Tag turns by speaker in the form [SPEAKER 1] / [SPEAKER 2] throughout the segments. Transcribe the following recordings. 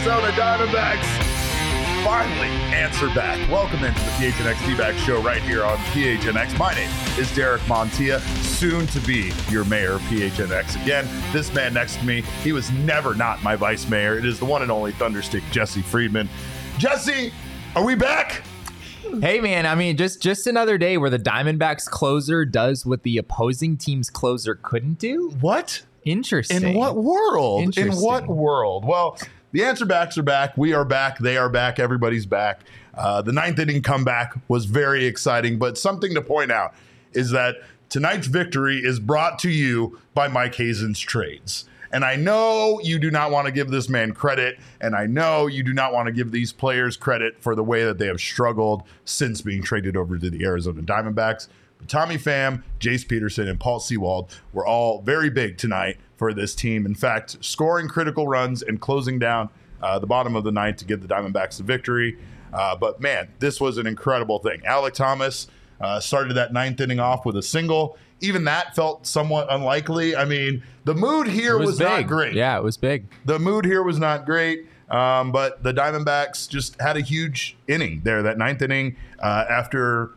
[SPEAKER 1] Arizona Diamondbacks finally answer back. Welcome into the PHNX D-Back show right here on PHNX. My name is Derek Montilla, soon to be your mayor of PHNX. Again, this man next to me, he was never not my vice mayor. It is the one and only Thunderstick Jesse Friedman. Jesse, are we back?
[SPEAKER 2] Hey man, I mean just just another day where the Diamondbacks closer does what the opposing team's closer couldn't do.
[SPEAKER 1] What?
[SPEAKER 2] Interesting.
[SPEAKER 1] In what world? In what world? Well, the answer backs are back. We are back. They are back. Everybody's back. Uh, the ninth inning comeback was very exciting, but something to point out is that tonight's victory is brought to you by Mike Hazen's trades. And I know you do not want to give this man credit, and I know you do not want to give these players credit for the way that they have struggled since being traded over to the Arizona Diamondbacks. But Tommy Pham, Jace Peterson, and Paul Sewald were all very big tonight for this team. In fact, scoring critical runs and closing down uh, the bottom of the ninth to give the Diamondbacks the victory. Uh, but man, this was an incredible thing. Alec Thomas uh, started that ninth inning off with a single. Even that felt somewhat unlikely. I mean, the mood here
[SPEAKER 2] It
[SPEAKER 1] was,
[SPEAKER 2] big.
[SPEAKER 1] not great.
[SPEAKER 2] Yeah, it was big.
[SPEAKER 1] The mood here was not great. Um, but the Diamondbacks just had a huge inning there, that ninth inning, uh, after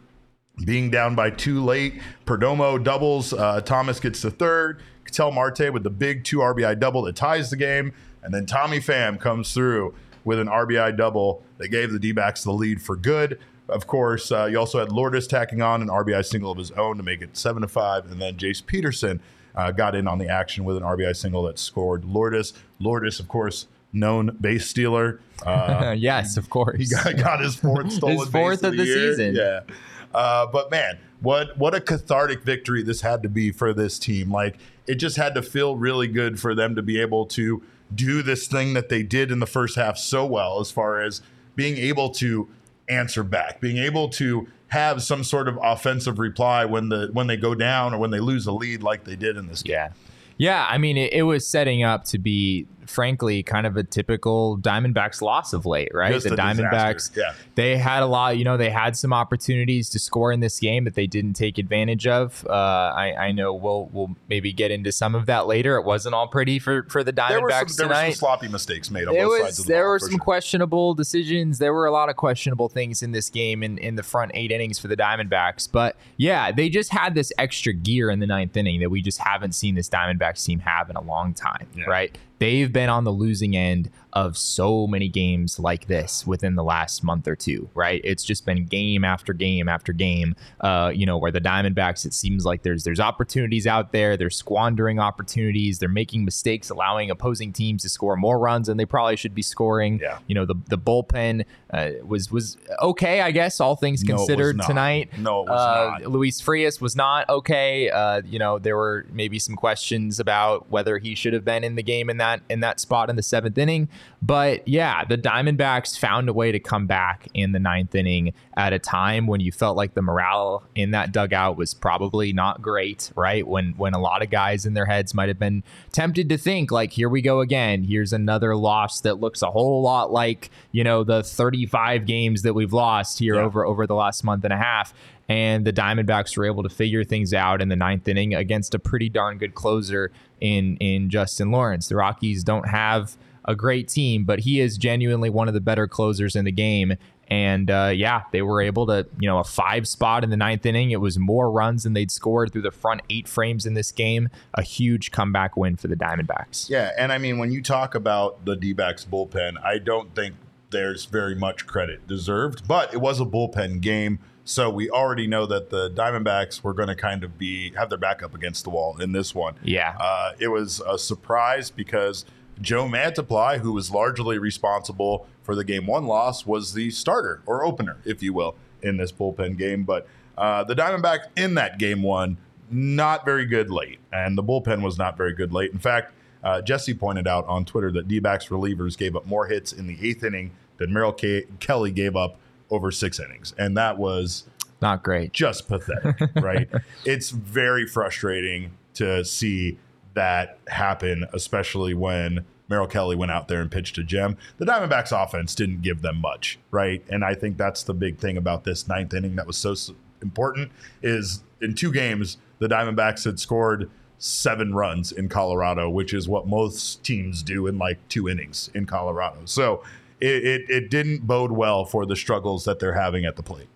[SPEAKER 1] being down by two late. Perdomo doubles. Uh, Thomas gets the third. Ketel Marte with the big two RBI double that ties the game. And then Tommy Pham comes through with an RBI double that gave the D backs the lead for good. Of course, uh, you also had Lourdes tacking on an RBI single of his own to make it 7 to 5. And then Jace Peterson uh, got in on the action with an RBI single that scored Lourdes. Lourdes, of course, known base stealer. Uh,
[SPEAKER 2] yes, of course.
[SPEAKER 1] he got, got his fourth stolen
[SPEAKER 2] His fourth
[SPEAKER 1] base
[SPEAKER 2] of the
[SPEAKER 1] year.
[SPEAKER 2] season.
[SPEAKER 1] Yeah. Uh, but man, what what a cathartic victory this had to be for this team. Like it just had to feel really good for them to be able to do this thing that they did in the first half so well, as far as being able to answer back, being able to have some sort of offensive reply when the when they go down or when they lose a lead like they did in this game.
[SPEAKER 2] Yeah. Yeah, I mean, it, it was setting up to be, frankly, kind of a typical Diamondbacks loss of late, right?
[SPEAKER 1] Just
[SPEAKER 2] the Diamondbacks,
[SPEAKER 1] yeah.
[SPEAKER 2] they had a lot, you know, they had some opportunities to score in this game that they didn't take advantage of. Uh, I, I know we'll we'll maybe get into some of that later. It wasn't all pretty for for the
[SPEAKER 1] There were,
[SPEAKER 2] Diamondbacks
[SPEAKER 1] some, there were some sloppy mistakes made on
[SPEAKER 2] There
[SPEAKER 1] both
[SPEAKER 2] was
[SPEAKER 1] sides of the
[SPEAKER 2] there
[SPEAKER 1] ball,
[SPEAKER 2] were some
[SPEAKER 1] sure.
[SPEAKER 2] questionable decisions. There were a lot of questionable things in this game in, in the front eight innings for the Diamondbacks. But yeah, they just had this extra gear in the ninth inning that we just haven't seen this Diamondbacks team have in a long time,
[SPEAKER 1] Yeah.
[SPEAKER 2] right? They've been on the losing end of so many games like this within the last month or two, right? It's just been game after game after game, uh, you know, where the Diamondbacks, it seems like there's there's opportunities out there, they're squandering opportunities, they're making mistakes, allowing opposing teams to score more runs than they probably should be scoring.
[SPEAKER 1] Yeah.
[SPEAKER 2] You know, the the bullpen uh, was was okay, I guess, all things
[SPEAKER 1] No,
[SPEAKER 2] considered
[SPEAKER 1] not.
[SPEAKER 2] tonight.
[SPEAKER 1] No, it was
[SPEAKER 2] uh,
[SPEAKER 1] not.
[SPEAKER 2] Luis Frias was not okay. Uh, you know, there were maybe some questions about whether he should have been in the game in that in that spot in the seventh inning. But yeah, the Diamondbacks found a way to come back in the ninth inning at a time when you felt like the morale in that dugout was probably not great, right? When when a lot of guys in their heads might have been tempted to think like, here we go again. Here's another loss that looks a whole lot like you know the 35 games that we've lost here
[SPEAKER 1] Yeah.
[SPEAKER 2] over over the last month and a half. And the Diamondbacks were able to figure things out in the ninth inning against a pretty darn good closer in in Justin Lawrence. The Rockies don't have a great team, but he is genuinely one of the better closers in the game. And uh, yeah, they were able to, you know, a five spot in the ninth inning. It was more runs than they'd scored through the front eight frames in this game. A huge comeback win for the Diamondbacks.
[SPEAKER 1] Yeah. And I mean, when you talk about the D backs bullpen, I don't think there's very much credit deserved, but it was a bullpen game. So we already know that the Diamondbacks were going to kind of be have their back up against the wall in this one.
[SPEAKER 2] Yeah.
[SPEAKER 1] Uh, it was a surprise because Joe Mantiply, who was largely responsible for the game one loss, was the starter or opener, if you will, in this bullpen game. But uh, the Diamondbacks in that game one, not very good late. And the bullpen was not very good late. In fact, uh, Jesse pointed out on Twitter that D backs relievers gave up more hits in the eighth inning than Merrill K- Kelly gave up over six innings. And that was
[SPEAKER 2] not great.
[SPEAKER 1] Just pathetic, right? it's very frustrating to see that happen, especially when Merrill Kelly went out there and pitched a gem. The Diamondbacks offense didn't give them much, right? And I think that's the big thing about this ninth inning that was so important is in two games, the Diamondbacks had scored seven runs in Colorado, which is what most teams do in like two innings in Colorado. So it, it, it didn't bode well for the struggles that they're having at the plate.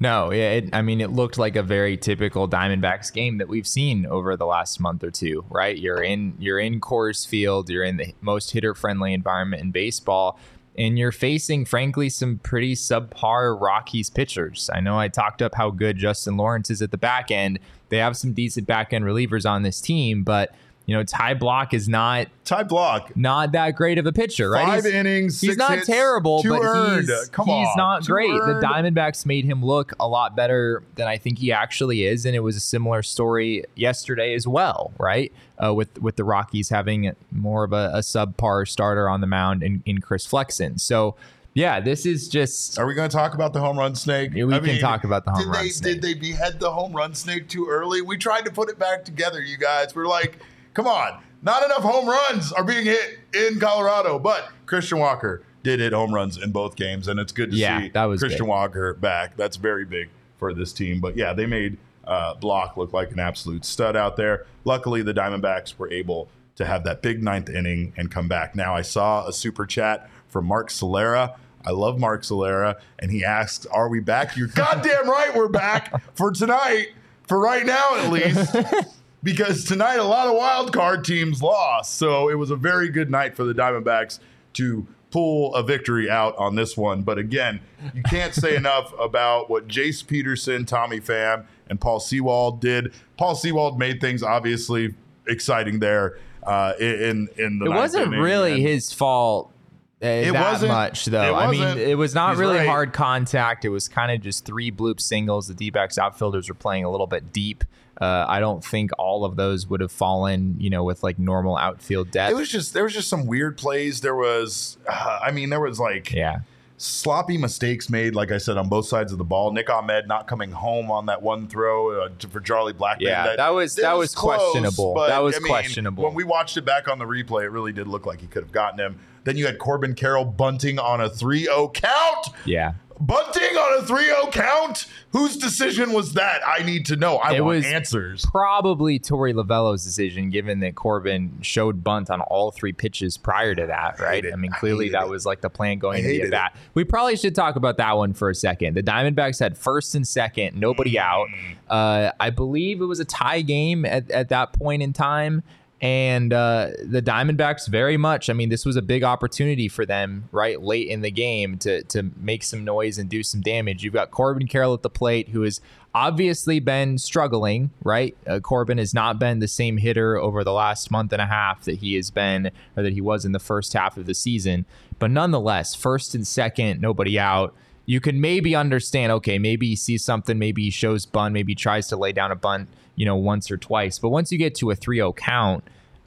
[SPEAKER 2] No, it, I mean, it looked like a very typical Diamondbacks game that we've seen over the last month or two, right? You're in you're in Coors Field, you're in the most hitter friendly environment in baseball, and you're facing, frankly, some pretty subpar Rockies pitchers. I know I talked up how good Justin Lawrence is at the back end. They have some decent back end relievers on this team, but you know, Ty Blach is not
[SPEAKER 1] Ty Blach,
[SPEAKER 2] not that great of a pitcher, right?
[SPEAKER 1] Five he's, innings,
[SPEAKER 2] he's not
[SPEAKER 1] hits,
[SPEAKER 2] terrible, but
[SPEAKER 1] earned.
[SPEAKER 2] he's,
[SPEAKER 1] Come
[SPEAKER 2] he's
[SPEAKER 1] on,
[SPEAKER 2] not great.
[SPEAKER 1] Earned.
[SPEAKER 2] The Diamondbacks made him look a lot better than I think he actually is, and it was a similar story yesterday as well, right? Uh, with with the Rockies having more of a, a subpar starter on the mound in, in Chris Flexen, so. Yeah, this is just.
[SPEAKER 1] Are we going to talk about the home run snake?
[SPEAKER 2] We I can mean, talk about the home
[SPEAKER 1] did
[SPEAKER 2] run
[SPEAKER 1] they,
[SPEAKER 2] snake.
[SPEAKER 1] Did they behead the home run snake too early? We tried to put it back together, you guys. We're like, come on. Not enough home runs are being hit in Colorado, but Christian Walker did hit home runs in both games, and it's good to
[SPEAKER 2] yeah,
[SPEAKER 1] see
[SPEAKER 2] that was
[SPEAKER 1] Christian
[SPEAKER 2] big.
[SPEAKER 1] Walker back. That's very big for this team. But yeah, they made uh, Blach look like an absolute stud out there. Luckily, the Diamondbacks were able to have that big ninth inning and come back. Now, I saw a super chat from Mark Solera. I love Mark Solera, and he asks, "Are we back?" You're goddamn right, we're back for tonight, for right now at least. because tonight a lot of wild card teams lost. So it was a very good night for the Diamondbacks to pull a victory out on this one. But again, you can't say enough about what Jace Peterson, Tommy Pham, and Paul Sewald did. Paul Sewald made things obviously exciting there uh, in in the.
[SPEAKER 2] It wasn't really
[SPEAKER 1] and,
[SPEAKER 2] his fault. Uh, it wasn't much though. I mean, it was not really
[SPEAKER 1] right.
[SPEAKER 2] hard contact. It was kind of just three bloop singles. The D-backs outfielders were playing a little bit deep. Uh, I don't think all of those would have fallen, you know, with like normal outfield depth.
[SPEAKER 1] It was just there was just some weird plays. There was, uh, I mean, there was like
[SPEAKER 2] yeah
[SPEAKER 1] sloppy mistakes made, like I said, on both sides of the ball. Nick Ahmed not coming home on that one throw uh, for Charlie Blackmon.
[SPEAKER 2] Yeah,
[SPEAKER 1] that,
[SPEAKER 2] that was that was, was close, questionable.
[SPEAKER 1] But,
[SPEAKER 2] that was
[SPEAKER 1] I mean,
[SPEAKER 2] questionable.
[SPEAKER 1] When we watched it back on the replay, it really did look like he could have gotten him. Then you had Corbin Carroll bunting on a 3-0 count.
[SPEAKER 2] Yeah.
[SPEAKER 1] Bunting on a 3-0 count? Whose decision was that? I need to know. I
[SPEAKER 2] it
[SPEAKER 1] want
[SPEAKER 2] was
[SPEAKER 1] answers.
[SPEAKER 2] Probably Torey Lovullo's decision, given that Corbin showed bunt on all three pitches prior to that, right? I, I mean, clearly that it. was like the plan going into the bat. We probably should talk about that one for a second. The Diamondbacks had first and second, nobody mm. out. Uh, I believe it was a tie game at, at that point in time. And uh, the Diamondbacks very much. I mean, this was a big opportunity for them, right, late in the game to to make some noise and do some damage. You've got Corbin Carroll at the plate, who has obviously been struggling, right? Uh, Corbin has not been the same hitter over the last month and a half that he has been, or that he was in the first half of the season. But nonetheless, first and second, nobody out you can maybe understand, okay, maybe he sees something, maybe he shows bunt, maybe he tries to lay down a bunt, you know, once or twice. But once you get to a 3 0 count,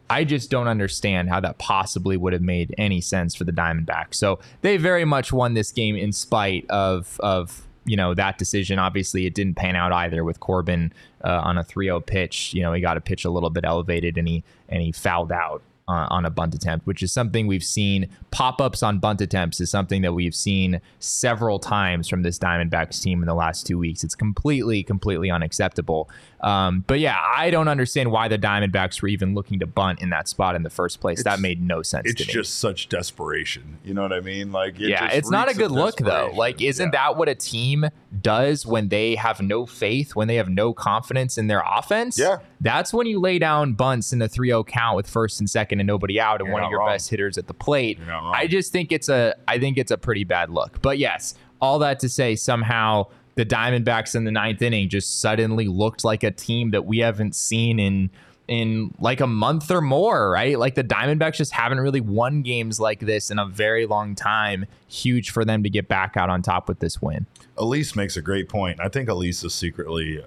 [SPEAKER 2] I just don't understand how that possibly would have made any sense for the Diamondbacks. So they very much won this game in spite of of you know that decision. Obviously, it didn't pan out either with Corbin uh, on a 3-0 pitch. You know, he got a pitch a little bit elevated and he and he fouled out. uh, on a bunt attempt, which is something we've seen. Pop ups on bunt attempts is something that we've seen several times from this Diamondbacks team in the last two weeks. It's completely, completely unacceptable. Um, but yeah, I don't understand why the Diamondbacks were even looking to bunt in that spot in the first place.
[SPEAKER 1] It's-
[SPEAKER 2] that made no sense
[SPEAKER 1] It's
[SPEAKER 2] to me.
[SPEAKER 1] just such desperation. You know what I mean? Like, it
[SPEAKER 2] yeah, it's not a good look though. Like, isn't
[SPEAKER 1] Yeah.
[SPEAKER 2] that what a team does when they have no faith, when they have no confidence in their offense?
[SPEAKER 1] Yeah.
[SPEAKER 2] That's when you lay down bunts in a 3-0 count with first and second and nobody out and
[SPEAKER 1] You're
[SPEAKER 2] one of your
[SPEAKER 1] wrong.
[SPEAKER 2] best hitters at the plate.
[SPEAKER 1] You're not wrong.
[SPEAKER 2] I just think it's a I think it's a pretty bad look. But yes, all that to say somehow the Diamondbacks in the ninth inning just suddenly looked like a team that we haven't seen in in like a month or more, right? Like the Diamondbacks just haven't really won games like this in a very long time. Huge for them to get back out on top with this win.
[SPEAKER 1] Elise makes a great point. I think Elise is secretly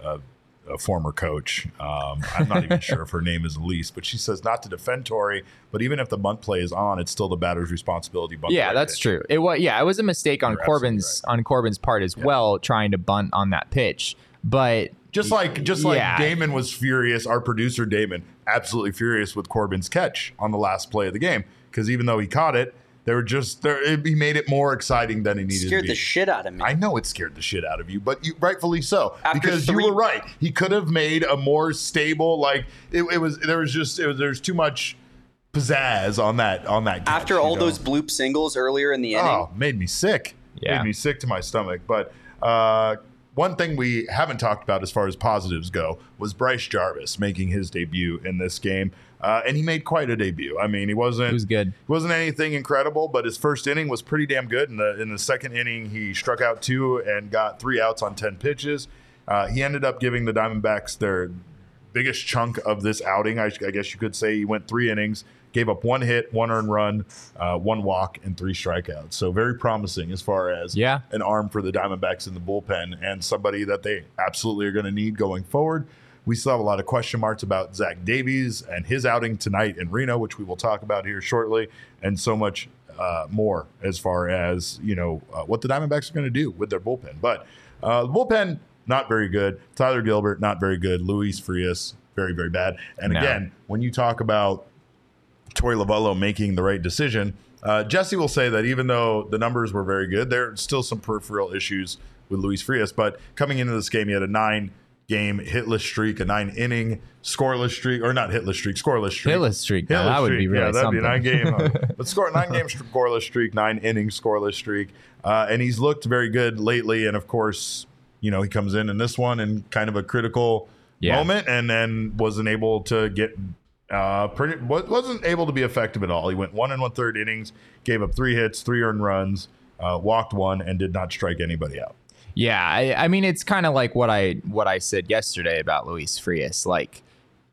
[SPEAKER 1] a former coach. Um, I'm not even sure if her name is Elise, but she says not to defend Torey, but even if the bunt play is on, it's still the batter's responsibility.
[SPEAKER 2] Yeah, that's
[SPEAKER 1] pitch.
[SPEAKER 2] true. It was yeah, it was a mistake on
[SPEAKER 1] You're absolutely
[SPEAKER 2] Corbin's on Corbin's part as well, trying to bunt on that pitch. But
[SPEAKER 1] Just like just like
[SPEAKER 2] Yeah.
[SPEAKER 1] Damon was furious, our producer Damon, absolutely furious with Corbin's catch on the last play of the game because even though he caught it, they were just there. He made it more exciting than he needed.
[SPEAKER 3] Scared
[SPEAKER 1] to be.
[SPEAKER 3] the shit out of me.
[SPEAKER 1] I know it scared the shit out of you, but you rightfully so
[SPEAKER 3] After
[SPEAKER 1] because
[SPEAKER 3] three-
[SPEAKER 1] you were right. He could have made a more stable. Like it, it was. There was just. It was, there's too much pizzazz on that. On that. catch,
[SPEAKER 3] After
[SPEAKER 1] you
[SPEAKER 3] all
[SPEAKER 1] know?
[SPEAKER 3] those bloop singles earlier in the inning,
[SPEAKER 1] Oh, made me sick.
[SPEAKER 2] Yeah.
[SPEAKER 1] Made me sick to my stomach. But uh, one thing we haven't talked about as far as positives go was Bryce Jarvis making his debut in this game. Uh, and he made quite a debut. I mean, he wasn't
[SPEAKER 2] It was good.
[SPEAKER 1] wasn't anything incredible, but his first inning was pretty damn good. In the in the second inning, he struck out two and got three outs on ten pitches. Uh, he ended up giving the Diamondbacks their biggest chunk of this outing. I, I guess you could say he went three innings, gave up one hit, one earned run, uh, one walk, and three strikeouts. So very promising as far as
[SPEAKER 2] Yeah.
[SPEAKER 1] an arm for the Diamondbacks in the bullpen and somebody that they absolutely are going to need going forward. We still have a lot of question marks about Zach Davies and his outing tonight in Reno, which we will talk about here shortly, and so much uh, more as far as you know uh, what the Diamondbacks are going to do with their bullpen. But uh, the bullpen not very good. Tyler Gilbert not very good. Luis Frias very very bad. And
[SPEAKER 2] No.
[SPEAKER 1] again, when you talk about Torey Lovullo making the right decision. Uh, Jesse will say that even though the numbers were very good, there are still some peripheral issues with Luis Frias. But coming into this game, he had a nine game hitless streak, a nine inning scoreless streak, or not hitless streak, scoreless streak.
[SPEAKER 2] Hitless streak. Now,
[SPEAKER 1] Hitless
[SPEAKER 2] that would be
[SPEAKER 1] streak.
[SPEAKER 2] really
[SPEAKER 1] yeah, that'd
[SPEAKER 2] something.
[SPEAKER 1] be nine game, uh, but score nine game scoreless streak, nine inning scoreless streak, uh, and he's looked very good lately. And of course, you know he comes in in this one in kind of a critical
[SPEAKER 2] Yeah.
[SPEAKER 1] moment, and then wasn't able to get uh, pretty wa- wasn't able to be effective at all. He went one and one third innings, gave up three hits, three earned runs, uh, walked one, and did not strike anybody out.
[SPEAKER 2] Yeah, I, I mean it's kind of like what I what I said yesterday about Luis Frias. Like,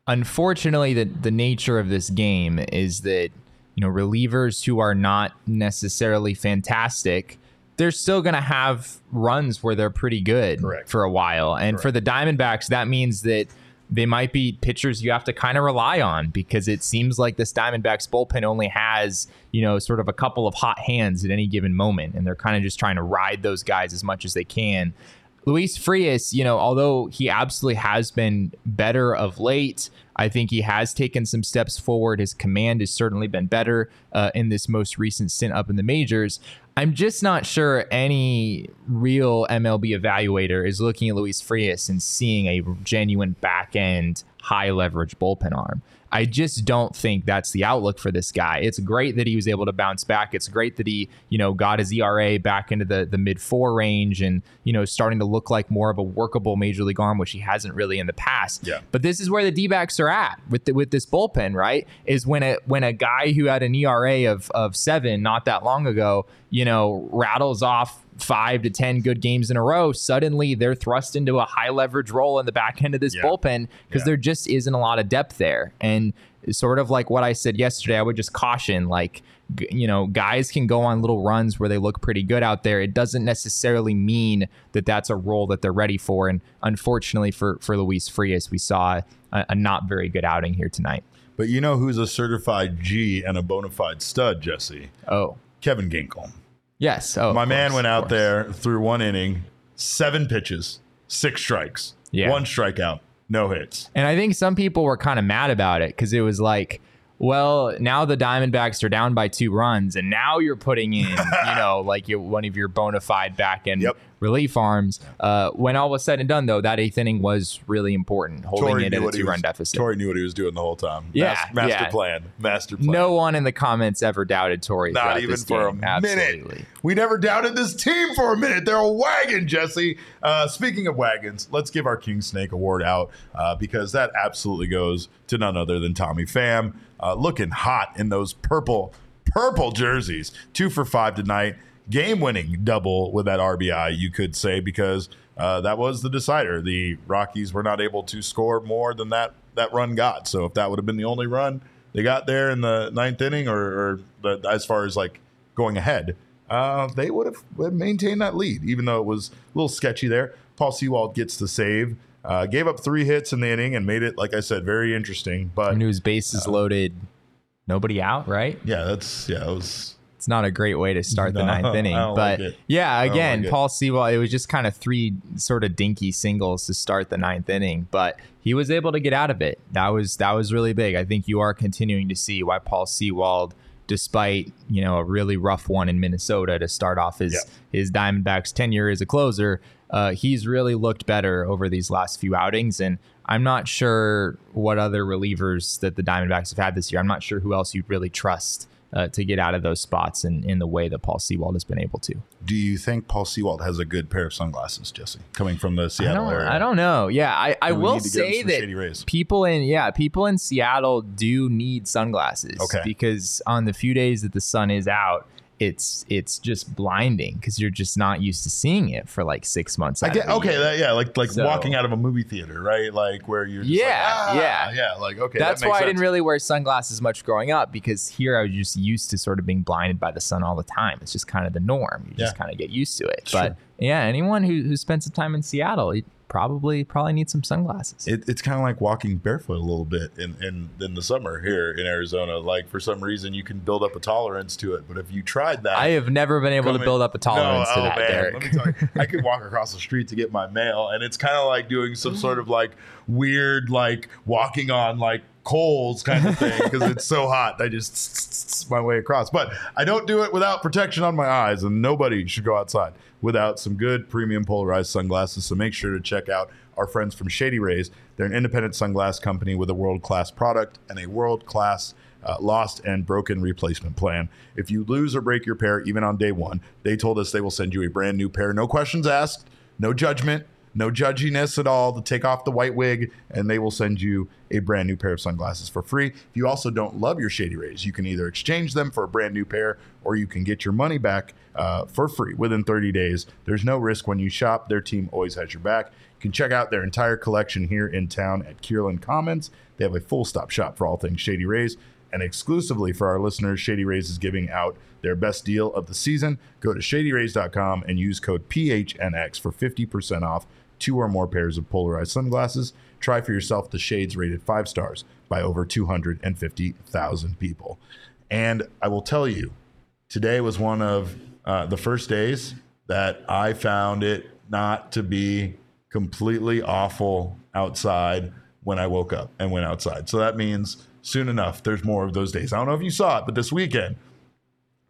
[SPEAKER 2] unfortunately, the the nature of this game is that you know relievers who are not necessarily fantastic, they're still going to have runs where they're pretty good
[SPEAKER 1] Correct.
[SPEAKER 2] for a while. And for the Diamondbacks, that means that they might be pitchers you have to kind of rely on because it seems like this Diamondbacks bullpen only has, you know, sort of a couple of hot hands at any given moment. And they're kind of just trying to ride those guys as much as they can. Luis Frias, you know, although he absolutely has been better of late, I think he has taken some steps forward. His command has certainly been better uh, in this most recent stint up in the majors. I'm just not sure any real MLB evaluator is looking at Luis Frias and seeing a genuine back end, high leverage bullpen arm. I just don't think that's the outlook for this guy. It's great that he was able to bounce back. It's great that he, you know, got his ERA back into the the mid four range and you know starting to look like more of a workable major league arm, which he hasn't really in the past.
[SPEAKER 1] Yeah.
[SPEAKER 2] But this is where the D-backs are at with the, with this bullpen, right? Is when a when a guy who had an ERA of of seven not that long ago, you know, rattles off five to ten good games in a row, suddenly they're thrust into a high leverage role in the back end of this
[SPEAKER 1] Yeah.
[SPEAKER 2] bullpen because
[SPEAKER 1] Yeah.
[SPEAKER 2] there just isn't a lot of depth there. And sort of like what I said yesterday, I would just caution like you know, guys can go on little runs where they look pretty good out there. It doesn't necessarily mean that that's a role that they're ready for. And unfortunately for for Luis Frias, we saw a, a not very good outing here tonight.
[SPEAKER 1] But you know who's a certified G and a bona fide stud, Jesse?
[SPEAKER 2] Oh,
[SPEAKER 1] Kevin Ginkel.
[SPEAKER 2] Yes. Oh,
[SPEAKER 1] My man
[SPEAKER 2] course,
[SPEAKER 1] went out there through one inning, seven pitches, six strikes,
[SPEAKER 2] Yeah.
[SPEAKER 1] one strikeout, no hits.
[SPEAKER 2] And I think some people were kind of mad about it because it was like, Well, now the Diamondbacks are down by two runs, and now you're putting in, you know, like your, one of your bona fide back end
[SPEAKER 1] Yep.
[SPEAKER 2] Relief arms. Uh, when all was said and done, though, that eighth inning was really important, holding
[SPEAKER 1] Torey
[SPEAKER 2] it at a two run deficit.
[SPEAKER 1] Torey knew what he was doing the whole time.
[SPEAKER 2] Yeah,
[SPEAKER 1] Mas- master
[SPEAKER 2] yeah.
[SPEAKER 1] plan. Master plan.
[SPEAKER 2] No one in the comments ever doubted Torey.
[SPEAKER 1] Not even for
[SPEAKER 2] game.
[SPEAKER 1] a minute.
[SPEAKER 2] Absolutely.
[SPEAKER 1] We never doubted this team for a minute. They're a wagon, Jesse. Uh, speaking of wagons, let's give our King Snake Award out uh, because that absolutely goes to none other than Tommy Pham, uh, looking hot in those purple, purple jerseys. Two for five tonight. Game winning double with that RBI, you could say, because uh, that was the decider. The Rockies were not able to score more than that, that run got. So if that would have been the only run they got there in the ninth inning, or, or the, as far as like going ahead, uh, they would have maintained that lead, even though it was a little sketchy there. Paul Sewald gets the save, uh, gave up three hits in the inning, and made it, like I said, very interesting. But
[SPEAKER 2] it was bases loaded, nobody out, right?
[SPEAKER 1] yeah, that's yeah, it was
[SPEAKER 2] It's not a great way to start the ninth inning. But
[SPEAKER 1] like
[SPEAKER 2] yeah, again,
[SPEAKER 1] like.
[SPEAKER 2] Paul Sewald, it was just kind of three sort of dinky singles to start the ninth inning, but he was able to get out of it. That was that was really big. I think you are continuing to see why Paul Sewald, despite you know a really rough one in Minnesota to start off his
[SPEAKER 1] Yeah.
[SPEAKER 2] his Diamondbacks tenure as a closer, uh, he's really looked better over these last few outings and. I'm not sure what other relievers that the Diamondbacks have had this year. I'm not sure who else you'd really trust uh, to get out of those spots in, in the way that Paul Sewald has been able to.
[SPEAKER 1] Do you think Paul Sewald has a good pair of sunglasses, Jesse, coming from the
[SPEAKER 2] I
[SPEAKER 1] Seattle
[SPEAKER 2] don't,
[SPEAKER 1] area?
[SPEAKER 2] I don't know. Yeah, I, I will
[SPEAKER 1] need to get him
[SPEAKER 2] say that people in yeah people in Seattle do need sunglasses.
[SPEAKER 1] Okay.
[SPEAKER 2] Because on the few days that the sun is out, it's it's just blinding because you're just not used to seeing it for like six months.
[SPEAKER 1] I get okay, that, yeah, like like
[SPEAKER 2] So-
[SPEAKER 1] walking out of a movie theater, right? Like where you're just
[SPEAKER 2] Yeah,
[SPEAKER 1] like, ah,
[SPEAKER 2] yeah.
[SPEAKER 1] yeah, like okay,
[SPEAKER 2] That's
[SPEAKER 1] that
[SPEAKER 2] why
[SPEAKER 1] makes
[SPEAKER 2] I didn't really wear sunglasses much growing up because here I was just used to sort of being blinded by the sun all the time. It's just kind of the norm. You just kind of get used to it.
[SPEAKER 1] Sure.
[SPEAKER 2] But yeah, anyone who, who spent some time in Seattle you probably probably needs some sunglasses.
[SPEAKER 1] It, it's kind of like walking barefoot a little bit in, in in the summer here in Arizona. Like for some reason you can build up a tolerance to it, but if you tried that,
[SPEAKER 2] I have never been able to build up a tolerance
[SPEAKER 1] No,
[SPEAKER 2] to
[SPEAKER 1] oh,
[SPEAKER 2] that,
[SPEAKER 1] man,
[SPEAKER 2] Derek.
[SPEAKER 1] Let me tell you, I could walk across the street to get my mail, and it's kind of like doing some sort of like weird, like walking on like coals kind of thing because it's so hot. I just my way across, but I don't do it without protection on my eyes, and nobody should go outside without some good premium polarized sunglasses. So make sure to check out our friends from Shady Rays. They're an independent sunglass company with a world class product and a world class uh, lost and broken replacement plan. If you lose or break your pair, even on day one, they told us they will send you a brand new pair. No questions asked, no judgment, no judginess at all. To take off the white wig, and they will send you a brand new pair of sunglasses for free. If you also don't love your Shady Rays, you can either exchange them for a brand new pair or you can get your money back uh, for free within 30 days. There's no risk when you shop. Their team always has your back. You can check out their entire collection here in town at Kierland Commons. They have a full stop shop for all things Shady Rays. And exclusively for our listeners, Shady Rays is giving out their best deal of the season. Go to shadyrays.com and use code PHNX for 50% off two or more pairs of polarized sunglasses. Try for yourself the shades rated five stars by over 250,000 people. And I will tell you, today was one of uh, the first days that I found it not to be completely awful outside when I woke up and went outside. So that means soon enough, there's more of those days. I don't know if you saw it, but this weekend,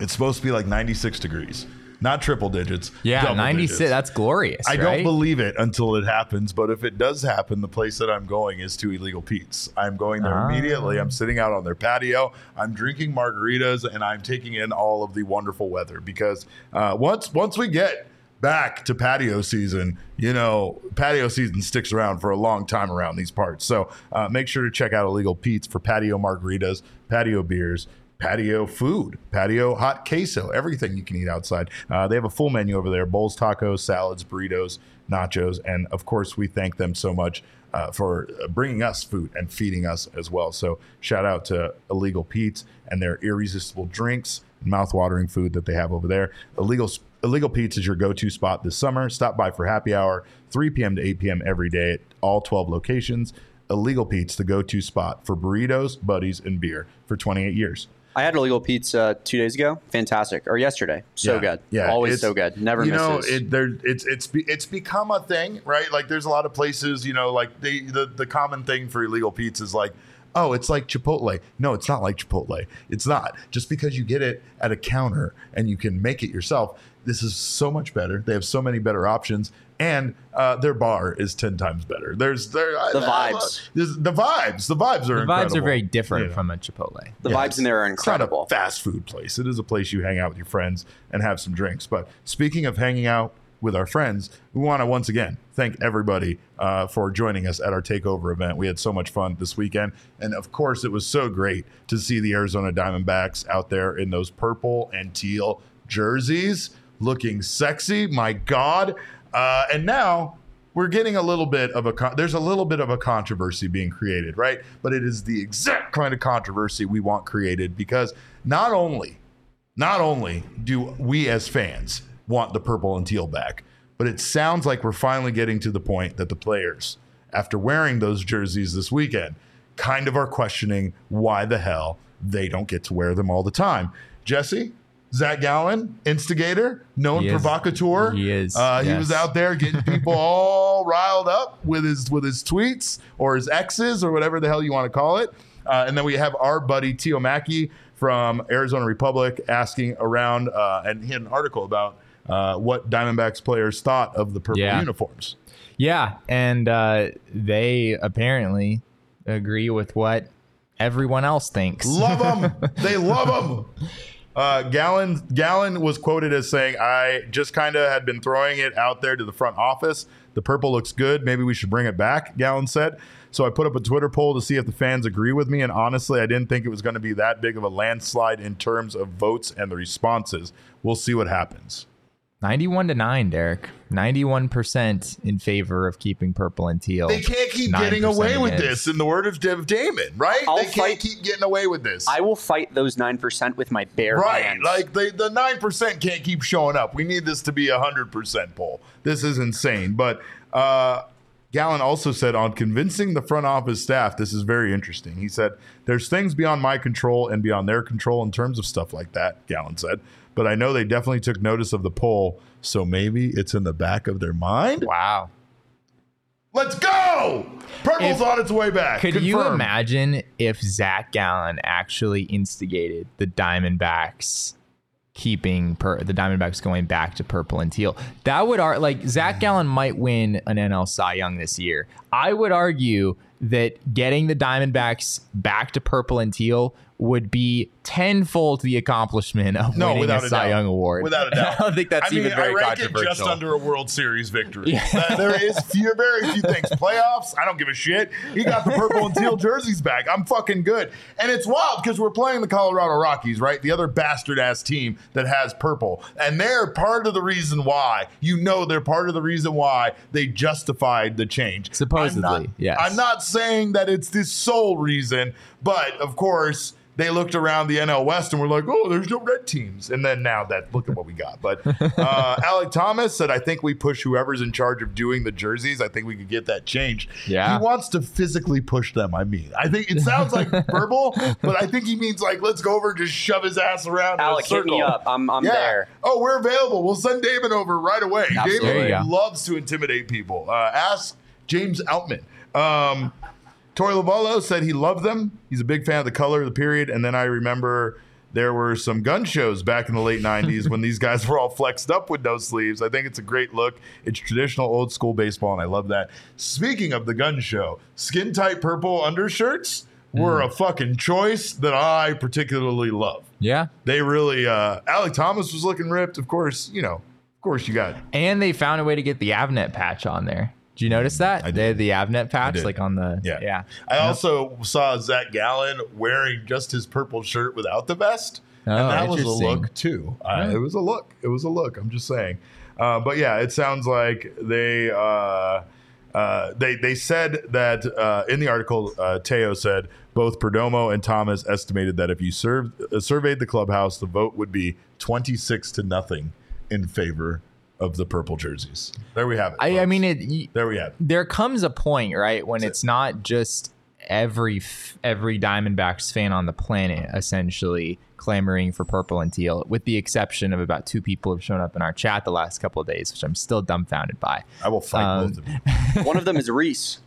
[SPEAKER 1] it's supposed to be like 96 degrees, not triple digits.
[SPEAKER 2] yeah, 96. That's glorious.
[SPEAKER 1] I
[SPEAKER 2] right?
[SPEAKER 1] don't believe it until it happens, but if it does happen, the place that I'm going is to Illegal Pete's. I'm going there
[SPEAKER 2] Ah.
[SPEAKER 1] immediately. I'm sitting out on their patio. I'm drinking margaritas and I'm taking in all of the wonderful weather because uh, once once we get back to patio season, you know, patio season sticks around for a long time around these parts. So uh, make sure to check out Illegal Pete's for patio margaritas, patio beers, patio food, patio hot queso, everything you can eat outside. Uh, they have a full menu over there bowls, tacos, salads, burritos, nachos. And of course, we thank them so much uh, for bringing us food and feeding us as well. So shout out to Illegal Pete's and their irresistible drinks mouth-watering food that they have over there. Illegal Illegal Pete's is your go-to spot this summer. Stop by for happy hour, 3 p.m. to 8 p.m. every day at all 12 locations. Illegal Pete's, the go-to spot for burritos, buddies, and beer for 28 years.
[SPEAKER 3] I had Illegal Pete's two days ago. Fantastic. Or yesterday. So
[SPEAKER 1] Yeah,
[SPEAKER 3] good.
[SPEAKER 1] Yeah,
[SPEAKER 3] Always so good. Never
[SPEAKER 1] you
[SPEAKER 3] misses.
[SPEAKER 1] know, it, there, it's it's be, it's become a thing, right? Like there's a lot of places, you know, like the the, the common thing for Illegal Pete's is like oh, it's like Chipotle. No, it's not like Chipotle. It's not. Just because you get it at a counter and you can make it yourself, this is so much better. They have so many better options, and uh, their bar is ten times better. There's there
[SPEAKER 3] The vibes.
[SPEAKER 1] there's- the vibes. The vibes are incredible.
[SPEAKER 2] The vibes are very different
[SPEAKER 1] Yeah.
[SPEAKER 2] from a Chipotle.
[SPEAKER 3] The
[SPEAKER 1] Yeah,
[SPEAKER 3] vibes in there are
[SPEAKER 1] It's not
[SPEAKER 3] incredible.
[SPEAKER 1] a fast food place. It is a place you hang out with your friends and have some drinks. But speaking of hanging out with our friends, we want to once again thank everybody uh, for joining us at our takeover event. We had so much fun this weekend, and of course, it was so great to see the Arizona Diamondbacks out there in those purple and teal jerseys, looking sexy. My God! Uh, and now we're getting a little bit of a con- there's a little bit of a controversy being created, right? But it is the exact kind of controversy we want created because not only not only do we as fans want the purple and teal back, but it sounds like we're finally getting to the point that the players, after wearing those jerseys this weekend, kind of are questioning why the hell they don't get to wear them all the time. Jesse, Zach Gallen, instigator, known
[SPEAKER 2] He
[SPEAKER 1] provocateur.
[SPEAKER 2] He is,
[SPEAKER 1] Uh, He was out there getting people all riled up with his with his tweets or his exes or whatever the hell you want to call it. Uh, and then we have our buddy Theo Mackie from Arizona Republic asking around, uh, and he had an article about uh, what Diamondbacks players thought of the purple
[SPEAKER 2] Yeah.
[SPEAKER 1] uniforms.
[SPEAKER 2] Yeah, and uh, they apparently agree with what everyone else thinks.
[SPEAKER 1] Love them. they love them. Uh, Gallen Gallen was quoted as saying, "I just kind of had been throwing it out there to the front office. The purple looks good. Maybe we should bring it back." Gallen said. So I put up a Twitter poll to see if the fans agree with me, and honestly, I didn't think it was going to be that big of a landslide in terms of votes and the responses. We'll see what happens.
[SPEAKER 2] 91 to 9, Derek. 91% in favor of keeping purple and teal.
[SPEAKER 1] They can't keep getting away with this, in the word of Dev Damon, right?
[SPEAKER 3] I'll
[SPEAKER 1] they can't
[SPEAKER 3] fight-
[SPEAKER 1] keep getting away with this.
[SPEAKER 3] I will fight those nine percent with my bare
[SPEAKER 1] Right,
[SPEAKER 3] hands.
[SPEAKER 1] like they, the nine percent can't keep showing up. We need this to be a hundred percent poll. This is insane. But uh, Gallen also said on convincing the front office staff, this is very interesting. He said, "There's things beyond my control and beyond their control in terms of stuff like that." Gallen said, "But I know they definitely took notice of the poll, so maybe it's in the back of their mind."
[SPEAKER 2] Wow.
[SPEAKER 1] Let's go! Purple's
[SPEAKER 2] If-
[SPEAKER 1] on its way back.
[SPEAKER 2] Could you imagine if Zach Gallen actually instigated the Diamondbacks keeping per, the Diamondbacks going back to purple and teal? That would ar- like Zach Gallen might win an NL Cy Young this year. I would argue that getting the Diamondbacks back to purple and teal would be tenfold the accomplishment of
[SPEAKER 1] No,
[SPEAKER 2] winning
[SPEAKER 1] without
[SPEAKER 2] a
[SPEAKER 1] a
[SPEAKER 2] Cy
[SPEAKER 1] doubt.
[SPEAKER 2] Young award.
[SPEAKER 1] Without a doubt.
[SPEAKER 2] I don't think that's
[SPEAKER 1] I mean,
[SPEAKER 2] even very
[SPEAKER 1] I rank
[SPEAKER 2] controversial.
[SPEAKER 1] it just under a World Series victory. Uh, there is few, very few things. Playoffs, I don't give a shit. He got the purple and teal jerseys back. I'm fucking good. And it's wild because we're playing the Colorado Rockies, right? The other bastard ass team that has purple. And they're part of the reason why, you know, they're part of the reason why they justified the change.
[SPEAKER 2] Supposedly,
[SPEAKER 1] I'm not,
[SPEAKER 2] yes.
[SPEAKER 1] I'm not saying that it's the sole reason, but of course, they looked around the NL West and were like, "Oh, there's no red teams." And then now that look at what we got. But uh, Alec Thomas said, "I think we push whoever's in charge of doing the jerseys. I think we could get that changed."
[SPEAKER 2] Yeah.
[SPEAKER 1] he wants to physically push them. I mean, I think it sounds like verbal, but I think he means like, "Let's go over and just shove his ass around."
[SPEAKER 3] Alec, hit me up. I'm I'm
[SPEAKER 1] Yeah.
[SPEAKER 3] there.
[SPEAKER 1] Oh, we're available. We'll send Damon over right away.
[SPEAKER 3] Absolutely.
[SPEAKER 1] Damon loves to intimidate people. Uh, ask James Outman. Um, Torey Lovullo said he loved them. He's a big fan of the color, the period. And then I remember there were some gun shows back in the late 90s when these guys were all flexed up with no sleeves. I think it's a great look. It's traditional old school baseball, and I love that. Speaking of the gun show, skin tight purple undershirts were a fucking choice that I particularly love.
[SPEAKER 2] yeah.
[SPEAKER 1] They really uh Alec Thomas was looking ripped. Of course, you know, of course you got it.
[SPEAKER 2] And they found a way to get the Avnet patch on there. Did you notice that?
[SPEAKER 1] I
[SPEAKER 2] They had the Avnet patch like on the
[SPEAKER 1] yeah.
[SPEAKER 2] yeah.
[SPEAKER 1] I also saw Zach Gallen wearing just his purple shirt without the vest.
[SPEAKER 2] Oh,
[SPEAKER 1] and that was a look too. Uh,
[SPEAKER 2] Yeah.
[SPEAKER 1] it was a look. It was a look. I'm just saying. Uh, but yeah, it sounds like they uh, uh, they they said that uh, in the article. Uh, Theo said both Perdomo and Thomas estimated that if you served, uh, surveyed the clubhouse, the vote would be 26 to nothing in favor of the purple jerseys. There we have it.
[SPEAKER 2] I, I mean it
[SPEAKER 1] there we have it.
[SPEAKER 2] there comes a point, right, when it's not just every f- every Diamondbacks fan on the planet essentially clamoring for purple and teal, with the exception of about two people who have shown up in our chat the last couple of days, which I'm still dumbfounded by.
[SPEAKER 1] I will fight
[SPEAKER 2] Um,
[SPEAKER 1] both of you.
[SPEAKER 3] One of them is Reese.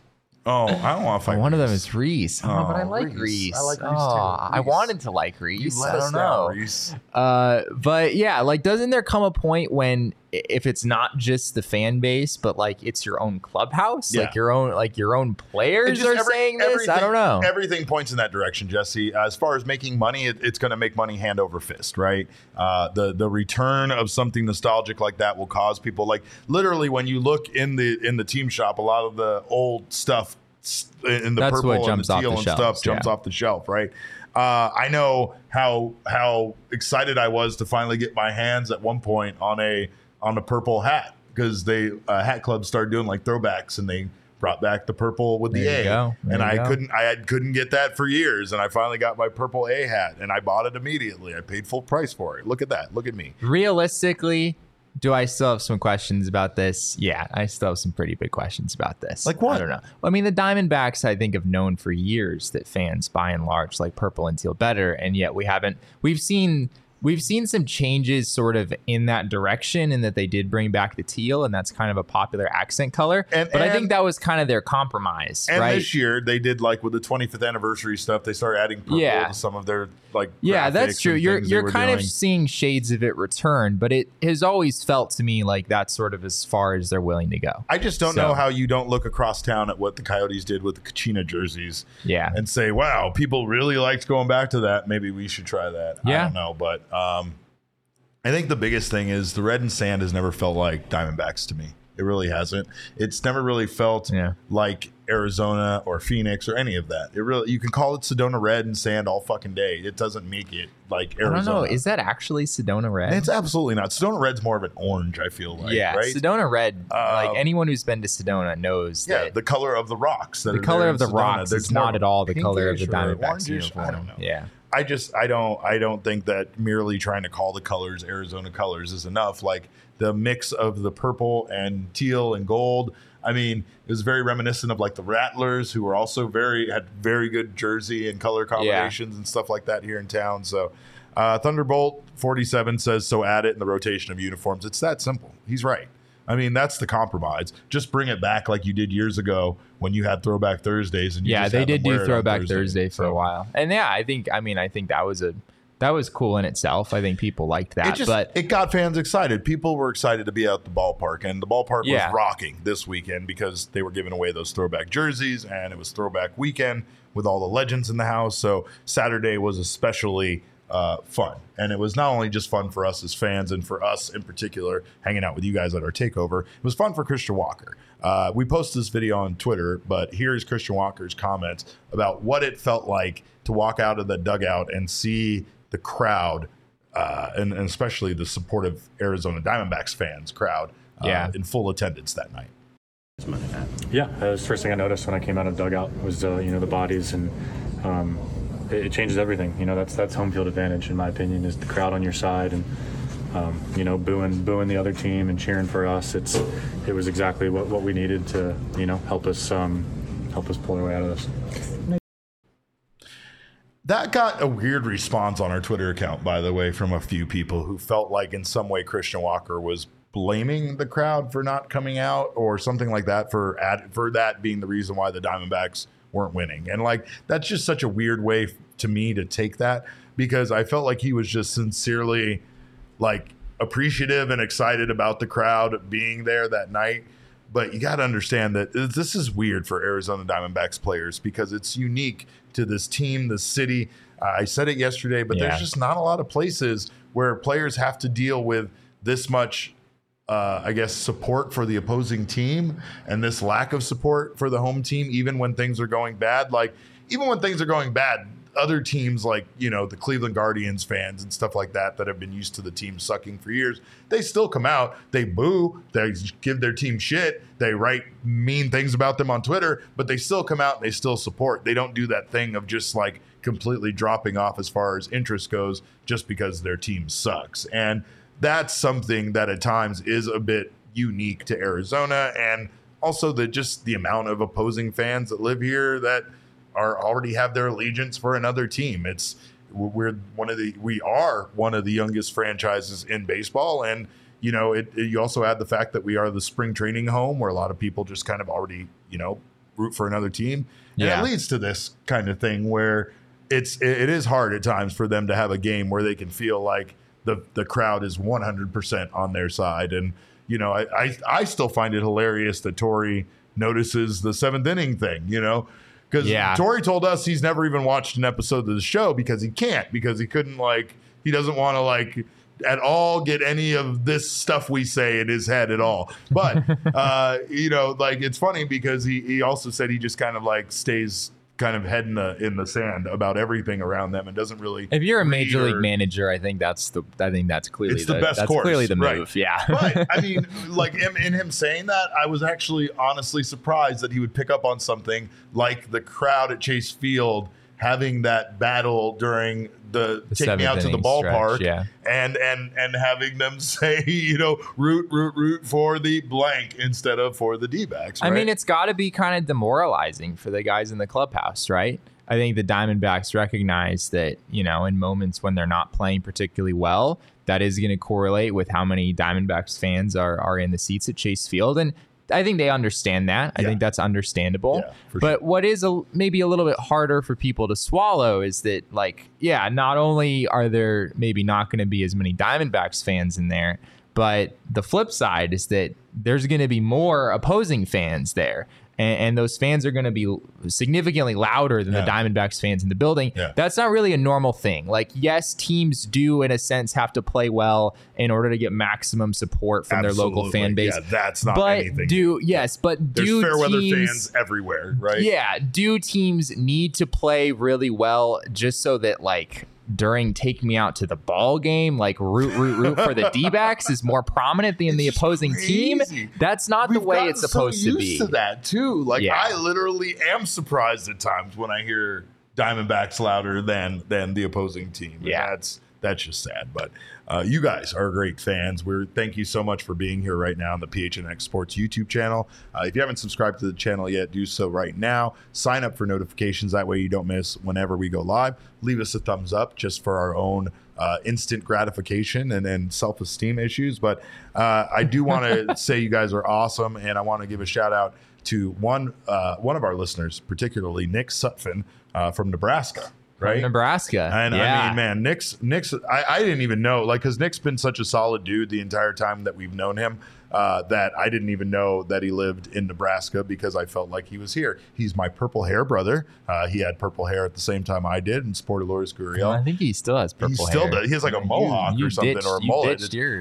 [SPEAKER 1] Oh, I don't want to fight.
[SPEAKER 2] One of them is Reese. Oh, but I
[SPEAKER 1] Oh,
[SPEAKER 2] like
[SPEAKER 1] Reese.
[SPEAKER 2] Reese.
[SPEAKER 1] I like Reese too.
[SPEAKER 2] Oh, I wanted to like Reese.
[SPEAKER 1] You let
[SPEAKER 2] I
[SPEAKER 1] us
[SPEAKER 2] don't
[SPEAKER 1] down,
[SPEAKER 2] know.
[SPEAKER 1] Reese.
[SPEAKER 2] Uh, but yeah, like, doesn't there come a point when i- if it's not just the fan base, but like it's your own clubhouse,
[SPEAKER 1] Yeah.
[SPEAKER 2] like your own, like your own players are
[SPEAKER 1] every-
[SPEAKER 2] saying this? I don't know.
[SPEAKER 1] Everything points in that direction, Jesse. As far as making money, it, it's going to make money hand over fist, right? Uh, the the return of something nostalgic like that will cause people like literally when you look in the in the team shop, a lot of the old stuff in the
[SPEAKER 2] That's
[SPEAKER 1] purple and the teal
[SPEAKER 2] the
[SPEAKER 1] and
[SPEAKER 2] shelves,
[SPEAKER 1] stuff jumps
[SPEAKER 2] yeah.
[SPEAKER 1] off the shelf, right? Uh, I know how how excited I was to finally get my hands at one point on a on a purple hat because they uh, hat clubs started doing like throwbacks and they brought back the purple with the
[SPEAKER 2] There
[SPEAKER 1] A,
[SPEAKER 2] go.
[SPEAKER 1] And I
[SPEAKER 2] go.
[SPEAKER 1] couldn't I had, couldn't get that for years, and I finally got my purple A hat, and I bought it immediately. I paid full price for it. Look at that. Look at me.
[SPEAKER 2] Realistically, do I still have some questions about this? Yeah, I still have some pretty big questions about this.
[SPEAKER 1] Like what?
[SPEAKER 2] I don't know. Well, I mean, the Diamondbacks, I think, have known for years that fans, by and large, like purple and teal better, and yet we haven't. We've seen. We've seen some changes sort of in that direction, in that they did bring back the teal, and that's kind of a popular accent color.
[SPEAKER 1] And-
[SPEAKER 2] but I think that was kind of their compromise,
[SPEAKER 1] And
[SPEAKER 2] right?
[SPEAKER 1] this year they did like with the 25th anniversary stuff. They started adding purple
[SPEAKER 2] Yeah.
[SPEAKER 1] to some of their like.
[SPEAKER 2] Yeah, that's true. You're you're kind of seeing shades of it return, but it has always felt to me like that's sort of as far as they're willing to go.
[SPEAKER 1] I just don't
[SPEAKER 2] So-
[SPEAKER 1] know how you don't look across town at what the Coyotes did with the Kachina jerseys
[SPEAKER 2] Yeah.
[SPEAKER 1] and say, "Wow, people really liked going back to that. Maybe we should try that." I
[SPEAKER 2] Yeah.
[SPEAKER 1] don't know, but um, I think the biggest thing is the red and sand has never felt like Diamondbacks to me. It really hasn't. It's never really felt
[SPEAKER 2] Yeah.
[SPEAKER 1] like Arizona or Phoenix or any of that. It really you can call it Sedona red and sand all fucking day. It doesn't make it like
[SPEAKER 2] I
[SPEAKER 1] Arizona.
[SPEAKER 2] don't know. Is that actually Sedona Red?
[SPEAKER 1] it's absolutely not. Sedona red's more of an orange. I feel like.
[SPEAKER 2] yeah,
[SPEAKER 1] right.
[SPEAKER 2] Sedona Red.
[SPEAKER 1] Uh,
[SPEAKER 2] like anyone who's been to Sedona knows
[SPEAKER 1] Yeah,
[SPEAKER 2] that
[SPEAKER 1] the color of the rocks. That
[SPEAKER 2] the color of the
[SPEAKER 1] Sedona.
[SPEAKER 2] rocks is not at all the color of the Diamondbacks uniform.
[SPEAKER 1] I don't know.
[SPEAKER 2] Yeah.
[SPEAKER 1] I just I don't I don't think that merely trying to call the colors Arizona colors is enough. Like the mix of the purple and teal and gold. I mean, it was very reminiscent of like the Rattlers, who were also very had very good jersey and color combinations and stuff like that here in town. So, uh, Thunderbolt forty seven says so. Add it in the rotation of uniforms. It's that simple. He's right. I mean, that's the compromise. Just bring it back like you did years ago when you had Throwback Thursdays. And you
[SPEAKER 2] Yeah, they did do
[SPEAKER 1] wear it on
[SPEAKER 2] Throwback
[SPEAKER 1] Thursday.
[SPEAKER 2] Thursday, for a while, and yeah, I think. I mean, I think that was a that was cool in itself. I think people liked that,
[SPEAKER 1] it just
[SPEAKER 2] but
[SPEAKER 1] it got fans excited. People were excited to be at the ballpark, and the ballpark
[SPEAKER 2] Yeah.
[SPEAKER 1] was rocking this weekend because they were giving away those throwback jerseys, and it was throwback weekend with all the legends in the house. So Saturday was especially uh, fun, and it was not only just fun for us as fans and for us in particular, hanging out with you guys at our takeover. It was fun for Christian Walker. Uh, we posted this video on Twitter, but here's Christian Walker's comments about what it felt like to walk out of the dugout and see the crowd uh, and, and especially the supportive Arizona Diamondbacks fans crowd uh,
[SPEAKER 2] Yeah.
[SPEAKER 1] in full attendance that night.
[SPEAKER 4] Yeah, that was the first thing I noticed when I came out of the dugout was uh, you know the bodies and um, it, changes everything. You know that's that's home field advantage in my opinion is the crowd on your side and um, you know booing booing the other team and cheering for us. It's it was exactly what, what we needed to you know help us um, help us pull our way out of this.
[SPEAKER 1] That got a weird response on our Twitter account, by the way, from a few people who felt like in some way Christian Walker was blaming the crowd for not coming out or something like that for ad, for that being the reason why the Diamondbacks weren't winning. And like that's just such a weird way to me to take that because I felt like he was just sincerely like appreciative and excited about the crowd being there that night. But you got to understand that this is weird for Arizona Diamondbacks players because it's unique to this team, the city. Uh, I said it yesterday, but
[SPEAKER 2] Yeah.
[SPEAKER 1] there's just not a lot of places where players have to deal with this much uh, I guess, support for the opposing team and this lack of support for the home team, even when things are going bad. Like, even when things are going bad, other teams like, you know, the Cleveland Guardians fans and stuff like that, that have been used to the team sucking for years, they still come out, they boo, they give their team shit, they write mean things about them on Twitter, but they still come out and they still support. They don't do that thing of just like completely dropping off as far as interest goes just because their team sucks. And that's something that at times is a bit unique to Arizona and also the just the amount of opposing fans that live here that are already have their allegiance for another team. It's we're one of the we are one of the youngest franchises in baseball and you know it, it- you also add the fact that we are the spring training home where a lot of people just kind of already you know root for another team. And
[SPEAKER 2] Yeah.
[SPEAKER 1] it leads to this kind of thing where it's it, it is hard at times for them to have a game where they can feel like the the crowd is 100% on their side. And you know, I I, I still find it hilarious that Torey notices the seventh inning thing. You know. Because
[SPEAKER 2] Yeah.
[SPEAKER 1] Torey told us he's never even watched an episode of the show because he can't, because he couldn't like he doesn't want to like at all get any of this stuff we say in his head at all. But uh, you know, like it's funny because he he also said he just kind of like stays kind of head in the in the sand about everything around them and doesn't really
[SPEAKER 2] If you're a major league
[SPEAKER 1] or-
[SPEAKER 2] manager, I think that's the I think that's clearly
[SPEAKER 1] It's the best
[SPEAKER 2] that's
[SPEAKER 1] course,
[SPEAKER 2] clearly the
[SPEAKER 1] right.
[SPEAKER 2] move. Yeah.
[SPEAKER 1] but I mean, like in, in him saying that, I was actually honestly surprised that he would pick up on something like the crowd at Chase Field having that battle during the,
[SPEAKER 2] The
[SPEAKER 1] take me out to the ballpark,
[SPEAKER 2] stretch, yeah.
[SPEAKER 1] and and and having them say, you know, root root root for the blank instead of for the D-backs.
[SPEAKER 2] I mean, it's got to be kind of demoralizing for the guys in the clubhouse, right? I think the Diamondbacks recognize that, you know, in moments when they're not playing particularly well, that is going to correlate with how many Diamondbacks fans are are in the seats at Chase Field. And I think they understand that. I
[SPEAKER 1] Yeah.
[SPEAKER 2] think that's understandable.
[SPEAKER 1] Yeah,
[SPEAKER 2] but what is a, maybe a little bit harder for people to swallow is that, like, yeah, not only are there maybe not going to be as many Diamondbacks fans in there, but the flip side is that there's going to be more opposing fans there. And, and those fans are going to be significantly louder than
[SPEAKER 1] Yeah.
[SPEAKER 2] the Diamondbacks fans in the building.
[SPEAKER 1] Yeah.
[SPEAKER 2] That's not really a normal thing. Like, yes, teams do, in a sense, have to play well in order to get maximum support from their local fan base.
[SPEAKER 1] Yeah, that's not
[SPEAKER 2] but
[SPEAKER 1] anything.
[SPEAKER 2] do yes, but
[SPEAKER 1] There's
[SPEAKER 2] do
[SPEAKER 1] fair weather fans everywhere, right?
[SPEAKER 2] yeah, do teams need to play really well just so that like during take me out to the ball game, like root root root for the D backs is more prominent than the
[SPEAKER 1] It's
[SPEAKER 2] opposing team. That's not the
[SPEAKER 1] We've
[SPEAKER 2] way it's supposed
[SPEAKER 1] so
[SPEAKER 2] to be.
[SPEAKER 1] to that too. Like
[SPEAKER 2] Yeah.
[SPEAKER 1] I literally am surprised at times when I hear Diamondbacks louder than than the opposing team. And
[SPEAKER 2] Yeah.
[SPEAKER 1] that's that's just sad. But uh, you guys are great fans. We're thank you so much for being here right now on the PHNX Sports YouTube channel. Uh, if you haven't subscribed to the channel yet, do so right now. Sign up for notifications that way you don't miss whenever we go live. Leave us a thumbs up just for our own uh, instant gratification and, and self esteem issues. But uh, I do want to say you guys are awesome, and I want to give a shout out to one uh, one of our listeners, particularly Nick Sutphin uh, from Nebraska. Right,
[SPEAKER 2] Nebraska.
[SPEAKER 1] and
[SPEAKER 2] yeah.
[SPEAKER 1] I mean, man, Nick's Nick's. I, I didn't even know, like, because Nick's been such a solid dude the entire time that we've known him. Uh, that I didn't even know that he lived in Nebraska because I felt like he was here. He's my purple hair brother. Uh, he had purple hair at the same time I did and sported Lourdes Gurriel.
[SPEAKER 2] I think he still has purple hair.
[SPEAKER 1] he still does. He has like a mohawk
[SPEAKER 2] you
[SPEAKER 1] or something
[SPEAKER 2] ditched-
[SPEAKER 1] or a mullet.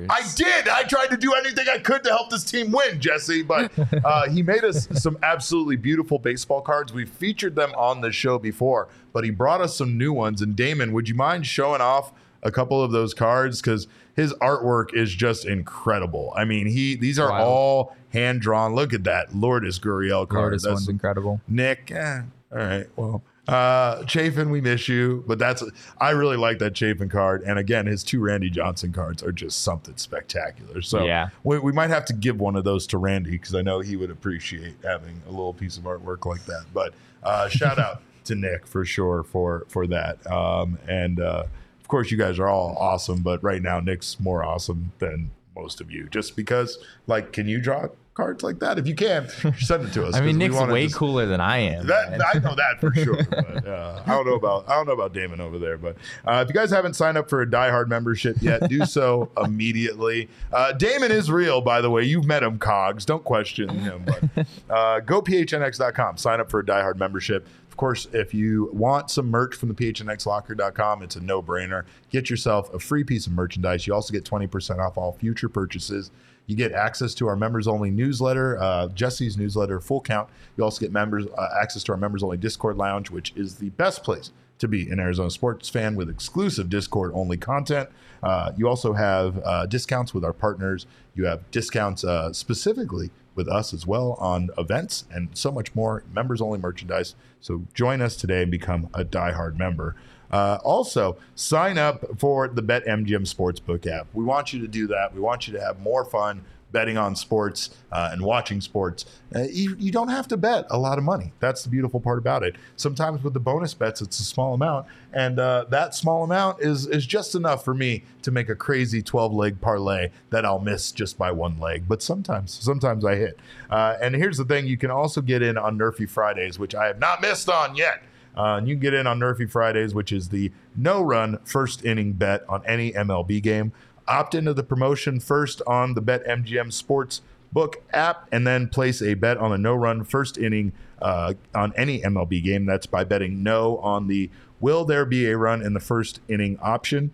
[SPEAKER 1] I did. I tried to do anything I could to help this team win, Jesse. But uh, he made us some absolutely beautiful baseball cards. We've featured them on the show before, but he brought us some new ones. And Damon, would you mind showing off a couple of those cards? Because his artwork is just incredible. I mean, he these are
[SPEAKER 2] Wild.
[SPEAKER 1] all hand drawn. Look at that Lourdes Gurriel card.
[SPEAKER 2] Lourdes
[SPEAKER 1] That's-
[SPEAKER 2] one's incredible.
[SPEAKER 1] Nick, eh, all right. Well, uh, Chafin, we miss you, but that's I really like that Chafin card. And again, his two Randy Johnson cards are just something spectacular. So
[SPEAKER 2] Yeah.
[SPEAKER 1] we, we might have to give one of those to Randy because I know he would appreciate having a little piece of artwork like that. But uh, shout out to Nick for sure for for that. Um, and uh, of course, you guys are all awesome, but right now Nick's more awesome than most of you, just because. Like, can you draw cards like that? If you can, send it to us.
[SPEAKER 2] I mean, Nick's way
[SPEAKER 1] just-
[SPEAKER 2] cooler than I am.
[SPEAKER 1] that. I know that for sure. But, uh, I don't know about I don't know about Damon over there. But uh, if you guys haven't signed up for a Die Hard membership yet, do so immediately. Uh, Damon is real, by the way. You've met him, Cogs. Don't question him. But uh, go phnx.com. Sign up for a Die Hard membership. Of course, if you want some merch from the phnxlocker.com, it's a no-brainer. Get yourself a free piece of merchandise. You also get 20% off all future purchases. You get access to our members only newsletter, uh, Jesse's newsletter, full count. You also get members uh, access to our members only Discord lounge, which is the best place to be an Arizona sports fan with exclusive Discord only content. Uh, you also have uh, discounts with our partners. You have discounts uh, specifically with us as well on events and so much more. Members only merchandise. So join us today and become a diehard member. Uh, also, sign up for the BetMGM Sportsbook app. We want you to do that. We want you to have more fun betting on sports uh, and watching sports, uh, you, you don't have to bet a lot of money. That's the beautiful part about it. Sometimes with the bonus bets, it's a small amount, and uh, that small amount is is just enough for me to make a crazy 12 leg parlay that I'll miss just by one leg. But sometimes, sometimes I hit. Uh, and here's the thing: you can also get in on Nerfy Fridays, which I have not missed on yet. Uh, and you can get in on Nerfy Fridays, which is the no run first inning bet on any MLB game. Opt into the promotion first on the BetMGM Sports Book app, and then place a bet on a no run first inning uh, on any MLB game. That's by betting no on the will there be a run in the first inning option.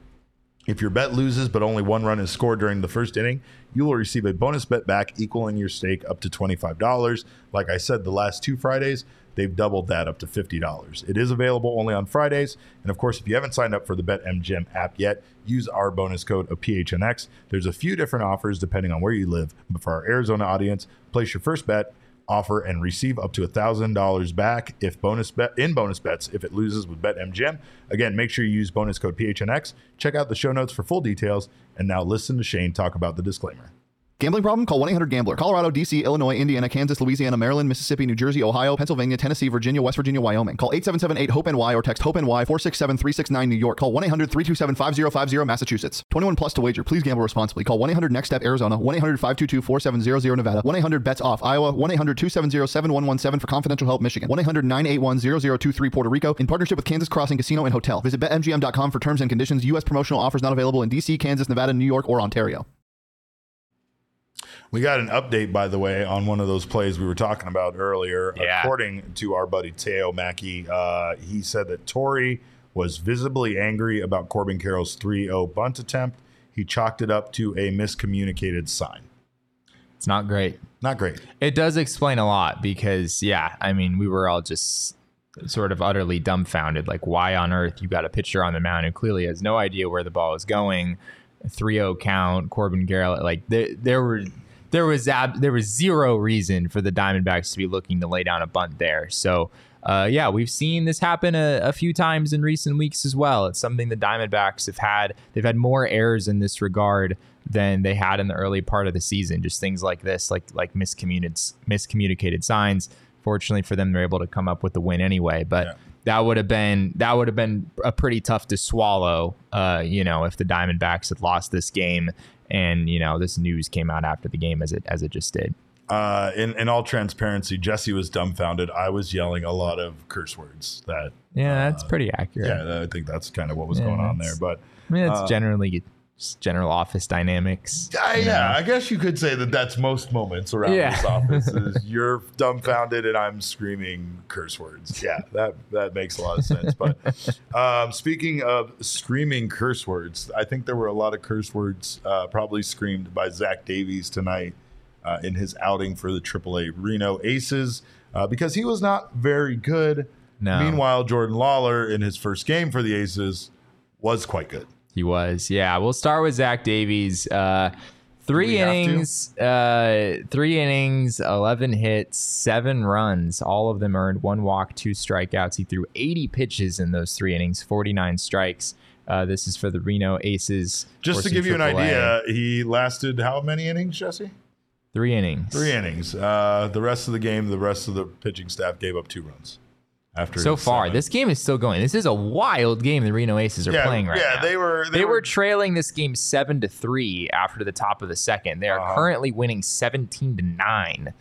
[SPEAKER 1] If your bet loses but only one run is scored during the first inning, you will receive a bonus bet back equaling your stake up to $25. Like I said, the last two Fridays, they've doubled that up to $50. It is available only on Fridays. And of course, if you haven't signed up for the BetMGM app yet, use our bonus code of PHNX. There's a few different offers depending on where you live. But for our Arizona audience, place your first bet offer and receive up to $1000 back if bonus bet in bonus bets if it loses with BetMGM. Again, make sure you use bonus code PHNX. Check out the show notes for full details and now listen to Shane talk about the disclaimer.
[SPEAKER 5] Gambling problem? Call 1 800 Gambler. Colorado, D.C., Illinois, Indiana, Kansas, Louisiana, Maryland, Mississippi, New Jersey, Ohio, Pennsylvania, Tennessee, Virginia, West Virginia, Wyoming. Call 877 8 HOPE NY or text HOPE NY 467 369 New York. Call 1 800 327 5050 Massachusetts. 21 plus to wager. Please gamble responsibly. Call 1 800 NEXT STEP Arizona. 1 800 522 4700 Nevada. 1 800 BETS OFF Iowa. 1 800 270 7117 for confidential help Michigan. 1 800 981 0023 Puerto Rico. In partnership with Kansas Crossing Casino and Hotel. Visit BetMGM.com for terms and conditions. U.S. promotional offers not available in D.C., Kansas, Nevada, New York, or Ontario.
[SPEAKER 1] We got an update, by the way, on one of those plays we were talking about earlier.
[SPEAKER 2] Yeah.
[SPEAKER 1] According to our buddy Theo Mackie, uh, he said that Torey was visibly angry about Corbin Carroll's 3 0 bunt attempt. He chalked it up to a miscommunicated sign.
[SPEAKER 2] It's not great.
[SPEAKER 1] Not great.
[SPEAKER 2] It does explain a lot because, yeah, I mean, we were all just sort of utterly dumbfounded. Like, why on earth you got a pitcher on the mound who clearly has no idea where the ball is going? 3-0 count, Corbin Carroll. Like, there, there were there was ab- there was zero reason for the Diamondbacks to be looking to lay down a bunt there. So. Uh, yeah, we've seen this happen a, a few times in recent weeks as well. It's something the Diamondbacks have had. They've had more errors in this regard than they had in the early part of the season. Just things like this, like like miscommunicated miscommunicated signs. Fortunately for them, they're able to come up with the win anyway. But
[SPEAKER 1] Yeah.
[SPEAKER 2] That would have been that would have been a pretty tough to swallow. Uh, you know, if the Diamondbacks had lost this game, and you know this news came out after the game as it as it just did.
[SPEAKER 1] Uh, in, in all transparency, Jesse was dumbfounded. I was yelling a lot of curse words. That
[SPEAKER 2] Yeah, that's pretty accurate.
[SPEAKER 1] yeah, I think that's kind of what was
[SPEAKER 2] Yeah,
[SPEAKER 1] going on there. But
[SPEAKER 2] I mean, it's
[SPEAKER 1] Uh,
[SPEAKER 2] generally general office dynamics.
[SPEAKER 1] Uh, yeah,
[SPEAKER 2] know?
[SPEAKER 1] I guess you could say that that's most moments around
[SPEAKER 2] Yeah.
[SPEAKER 1] this office. Is you're dumbfounded and I'm screaming curse words. Yeah, that that makes a lot of sense. But um, speaking of screaming curse words, I think there were a lot of curse words uh, probably screamed by Zach Davies tonight uh, in his outing for the AAA Reno Aces uh, because he was not very good.
[SPEAKER 2] No.
[SPEAKER 1] Meanwhile, Jordan Lawlar in his first game for the Aces was quite good.
[SPEAKER 2] He was. Yeah. We'll start with Zach Davies. Uh, three
[SPEAKER 1] we have to?
[SPEAKER 2] innings, uh, three innings, 11 hits, seven runs. All of them earned one walk, two strikeouts. He threw 80 pitches in those three innings, 49 strikes. Uh, this is for the Reno Aces.
[SPEAKER 1] Just to give you an idea, he lasted how many innings, Jesse?
[SPEAKER 2] three innings.
[SPEAKER 1] Three innings. Uh, the rest of the game, the rest of the pitching staff gave up two runs. After
[SPEAKER 2] So far,
[SPEAKER 1] seven.
[SPEAKER 2] this game is still going. This is a wild game the Reno Aces are
[SPEAKER 1] yeah,
[SPEAKER 2] playing right
[SPEAKER 1] yeah,
[SPEAKER 2] now.
[SPEAKER 1] Yeah, they were
[SPEAKER 2] They, were, trailing this game seven to three after the top of the second. They are
[SPEAKER 1] Uh-huh.
[SPEAKER 2] currently winning seventeen to nine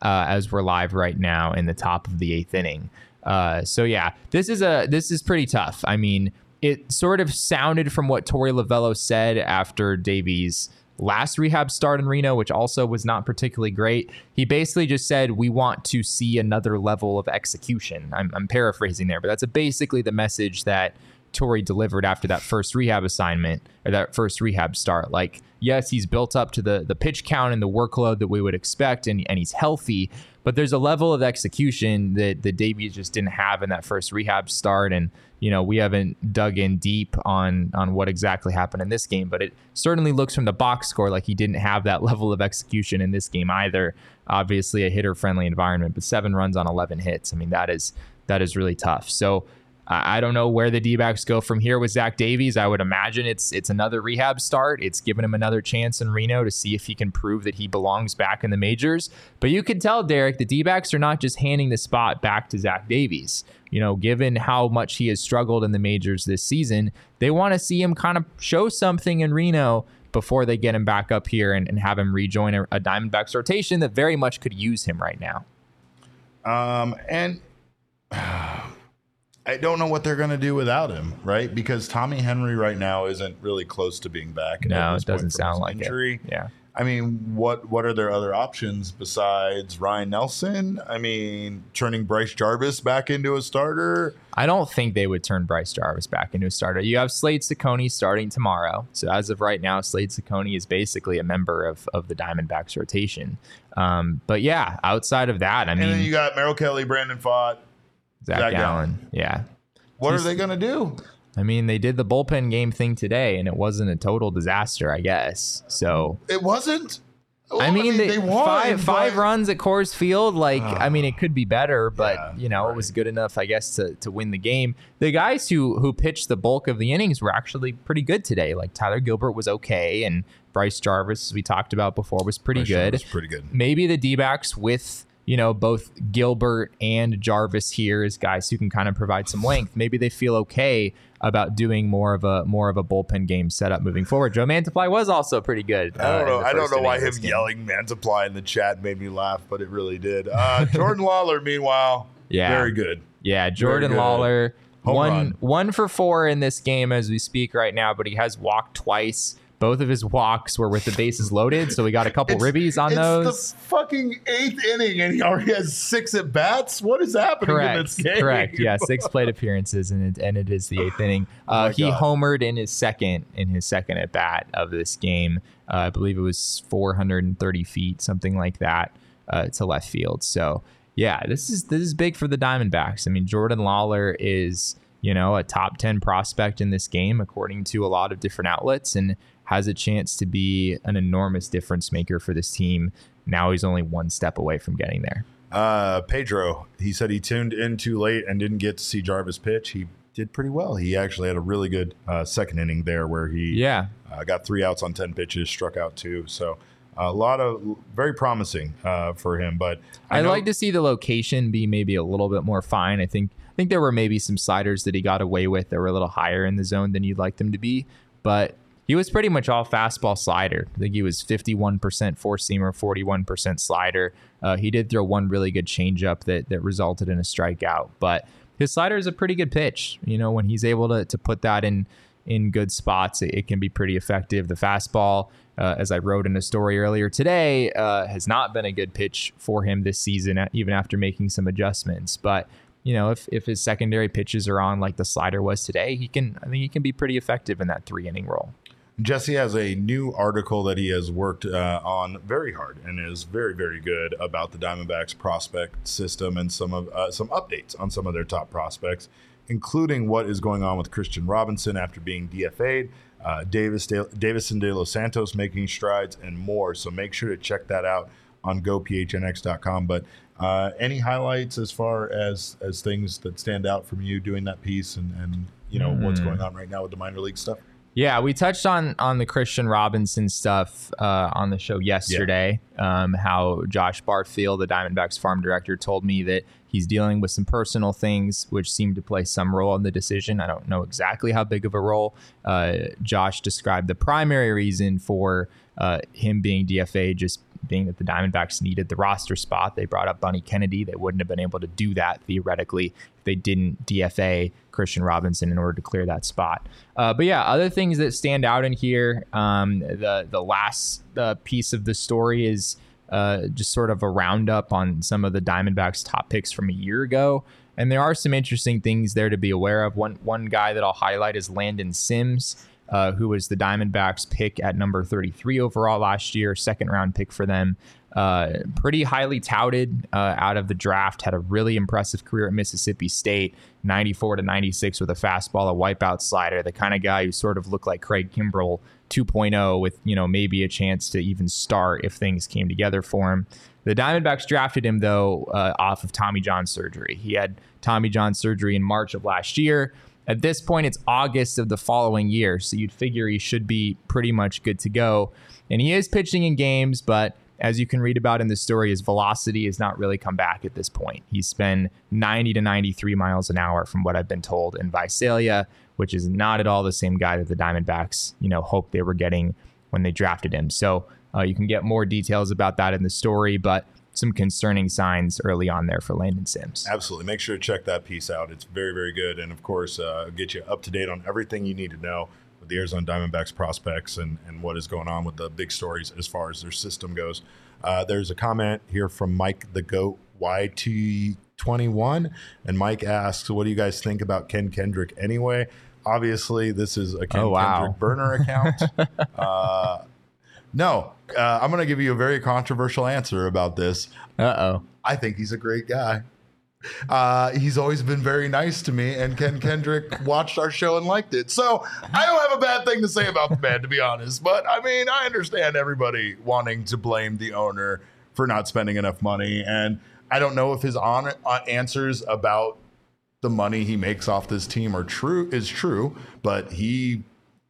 [SPEAKER 2] uh, as we're live right now in the top of the eighth inning. Uh, so yeah, this is a this is pretty tough. I mean, it sort of sounded from what Torey Lovullo said after Davies' last rehab start in Reno, which also was not particularly great. He basically just said, "We want to see another level of execution." I'm, I'm paraphrasing there, but that's basically the message that Torey delivered after that first rehab assignment or that first rehab start. Like, yes, he's built up to the the pitch count and the workload that we would expect, and, and he's healthy. But there's a level of execution that the Davies just didn't have in that first rehab start, and you know we haven't dug in deep on on what exactly happened in this game. But it certainly looks from the box score like he didn't have that level of execution in this game either. Obviously, a hitter friendly environment, but seven runs on 11 hits. I mean, that is that is really tough. So I don't know where the D go from here with Zach Davies. I would imagine it's it's another rehab start. It's given him another chance in Reno to see if he can prove that he belongs back in the majors. But you can tell, Derek, the D are not just handing the spot back to Zach Davies. You know, given how much he has struggled in the majors this season, they want to see him kind of show something in Reno before they get him back up here and, and have him rejoin a, a Diamondbacks rotation that very much could use him right now.
[SPEAKER 1] Um, and I don't know what they're going to do without him, right? Because Tommy Henry right now isn't really close to being back.
[SPEAKER 2] No, it doesn't sound like injury. it. Yeah.
[SPEAKER 1] I mean, what what are their other options besides Ryan Nelson? I mean, turning Bryce Jarvis back into a starter.
[SPEAKER 2] I don't think they would turn Bryce Jarvis back into a starter. You have Slade Cecconi starting tomorrow. So as of right now, Slade Cecconi is basically a member of, of the Diamondbacks rotation. Um, but yeah, outside of that, I mean,
[SPEAKER 1] and then you got Merrill Kelly, Brandon Pfaadt,
[SPEAKER 2] Zach, Zach Gallen. Gallen. Yeah.
[SPEAKER 1] What He's, are they going to do?
[SPEAKER 2] I mean, they did the bullpen game thing today, and it wasn't a total disaster, I guess. So
[SPEAKER 1] it wasn't.
[SPEAKER 2] Well, I, mean, I mean, they, won, five five runs at Coors Field. Like, uh, I mean, it could be better, but yeah, you know, right. it was good enough, I guess, to, to win the game. The guys who who pitched the bulk of the innings were actually pretty good today. Like Tyler Gilbert was okay, and Bryce Jarvis, as we talked about before, was pretty Bryce good.
[SPEAKER 1] Was pretty good.
[SPEAKER 2] Maybe the D backs with you know, both Gilbert and Jarvis here as guys who can kind of provide some length. Maybe they feel okay about doing more of a more of a bullpen game setup moving forward. Joe Mantiply was also pretty good.
[SPEAKER 1] Uh, I don't know. I don't know why him yelling Mantiply in the chat made me laugh, but it really did. Uh, Jordan Lawlar, meanwhile, yeah, very good.
[SPEAKER 2] Yeah, Jordan good. Lawlar, Home one run. one for four in this game as we speak right now, but he has walked twice. Both of his walks were with the bases loaded, so we got a couple it's, ribbies on those.
[SPEAKER 1] it's
[SPEAKER 2] those.
[SPEAKER 1] The fucking eighth inning, and he already has six at bats. What is happening
[SPEAKER 2] correct,
[SPEAKER 1] in this game?
[SPEAKER 2] Correct. Yeah, six plate appearances, and it, and it is the eighth inning. Oh uh, oh he God. homered in his second in his second at bat of this game. Uh, I believe it was 430 feet, something like that, uh, to left field. So yeah, this is this is big for the Diamondbacks. I mean, Jordan Lawlar is you know a top 10 prospect in this game according to a lot of different outlets and has a chance to be an enormous difference maker for this team. Now he's only one step away from getting there.
[SPEAKER 1] Uh, Pedro, he said he tuned in too late and didn't get to see Jarvis pitch. He did pretty well. He actually had a really good uh, second inning there where he
[SPEAKER 2] yeah
[SPEAKER 1] uh, got three outs on 10 pitches, struck out two. So a lot of very promising uh, for him. But
[SPEAKER 2] I would like to see the location be maybe a little bit more fine. I think I think there were maybe some sliders that he got away with that were a little higher in the zone than you'd like them to be. But he was pretty much all fastball slider. I think he was 51% four seamer, 41% slider. Uh, he did throw one really good changeup that that resulted in a strikeout, but his slider is a pretty good pitch. You know, when he's able to to put that in in good spots, it, it can be pretty effective. The fastball, uh, as I wrote in a story earlier today, uh, has not been a good pitch for him this season, even after making some adjustments. But you know, if if his secondary pitches are on like the slider was today, he can. I think he can be pretty effective in that three inning role.
[SPEAKER 1] Jesse has a new article that he has worked uh, on very hard and is very, very good about the Diamondbacks prospect system and some of uh, some updates on some of their top prospects, including what is going on with Kristian Robinson after being DFA'd, uh, Davis De- Deyvison De Los Santos making strides, and more. So make sure to check that out on gophnx.com. But uh, any highlights as far as as things that stand out from you doing that piece and and you know mm. what's going on right now with the minor league stuff?
[SPEAKER 2] Yeah, we touched on on the Kristian Robinson stuff uh, on the show yesterday. Yeah. Um, how Josh Barfield, the Diamondbacks farm director, told me that he's dealing with some personal things which seem to play some role in the decision. I don't know exactly how big of a role. Uh, Josh described the primary reason for uh, him being DFA just being that the Diamondbacks needed the roster spot. They brought up Buddy Kennedy. They wouldn't have been able to do that theoretically if they didn't DFA Kristian Robinson in order to clear that spot. Uh, but yeah, other things that stand out in here. Um, the the last uh, piece of the story is uh, just sort of a roundup on some of the Diamondbacks' top picks from a year ago. And there are some interesting things there to be aware of. One one guy that I'll highlight is Landon Sims uh, who was the Diamondbacks pick at number 33 overall last year, second round pick for them. Uh, pretty highly touted uh, out of the draft, had a really impressive career at Mississippi State, 94 to 96 with a fastball, a wipeout slider, the kind of guy who sort of looked like Craig Kimbrel 2.0 with, you know, maybe a chance to even start if things came together for him. The Diamondbacks drafted him though uh, off of Tommy John surgery. He had Tommy John surgery in March of last year. At this point, it's August of the following year, so you'd figure he should be pretty much good to go. And he is pitching in games, but as you can read about in the story, his velocity has not really come back at this point. He's been 90 to 93 miles an hour, from what I've been told, in Visalia, which is not at all the same guy that the Diamondbacks, you know, hoped they were getting when they drafted him. So uh, you can get more details about that in the story, but some concerning signs early on there for Landon Sims.
[SPEAKER 1] Absolutely. Make sure to check that piece out. It's very, very good. And of course, uh, get you up to date on everything you need to know with the Arizona Diamondbacks prospects and, and what is going on with the big stories as far as their system goes. Uh, there's a comment here from Mike the Goat YT21. And Mike asks, What do you guys think about Ken Kendrick anyway? Obviously, this is a Ken
[SPEAKER 2] Oh, wow.
[SPEAKER 1] Kendrick burner account. uh, no, uh, I'm going to give you a very controversial answer about this.
[SPEAKER 2] Uh oh.
[SPEAKER 1] I think he's a great guy. Uh, he's always been very nice to me, and Ken Kendrick watched our show and liked it. So I don't have a bad thing to say about the man, to be honest. But I mean, I understand everybody wanting to blame the owner for not spending enough money, and I don't know if his on, uh, answers about the money he makes off this team are true is true, but he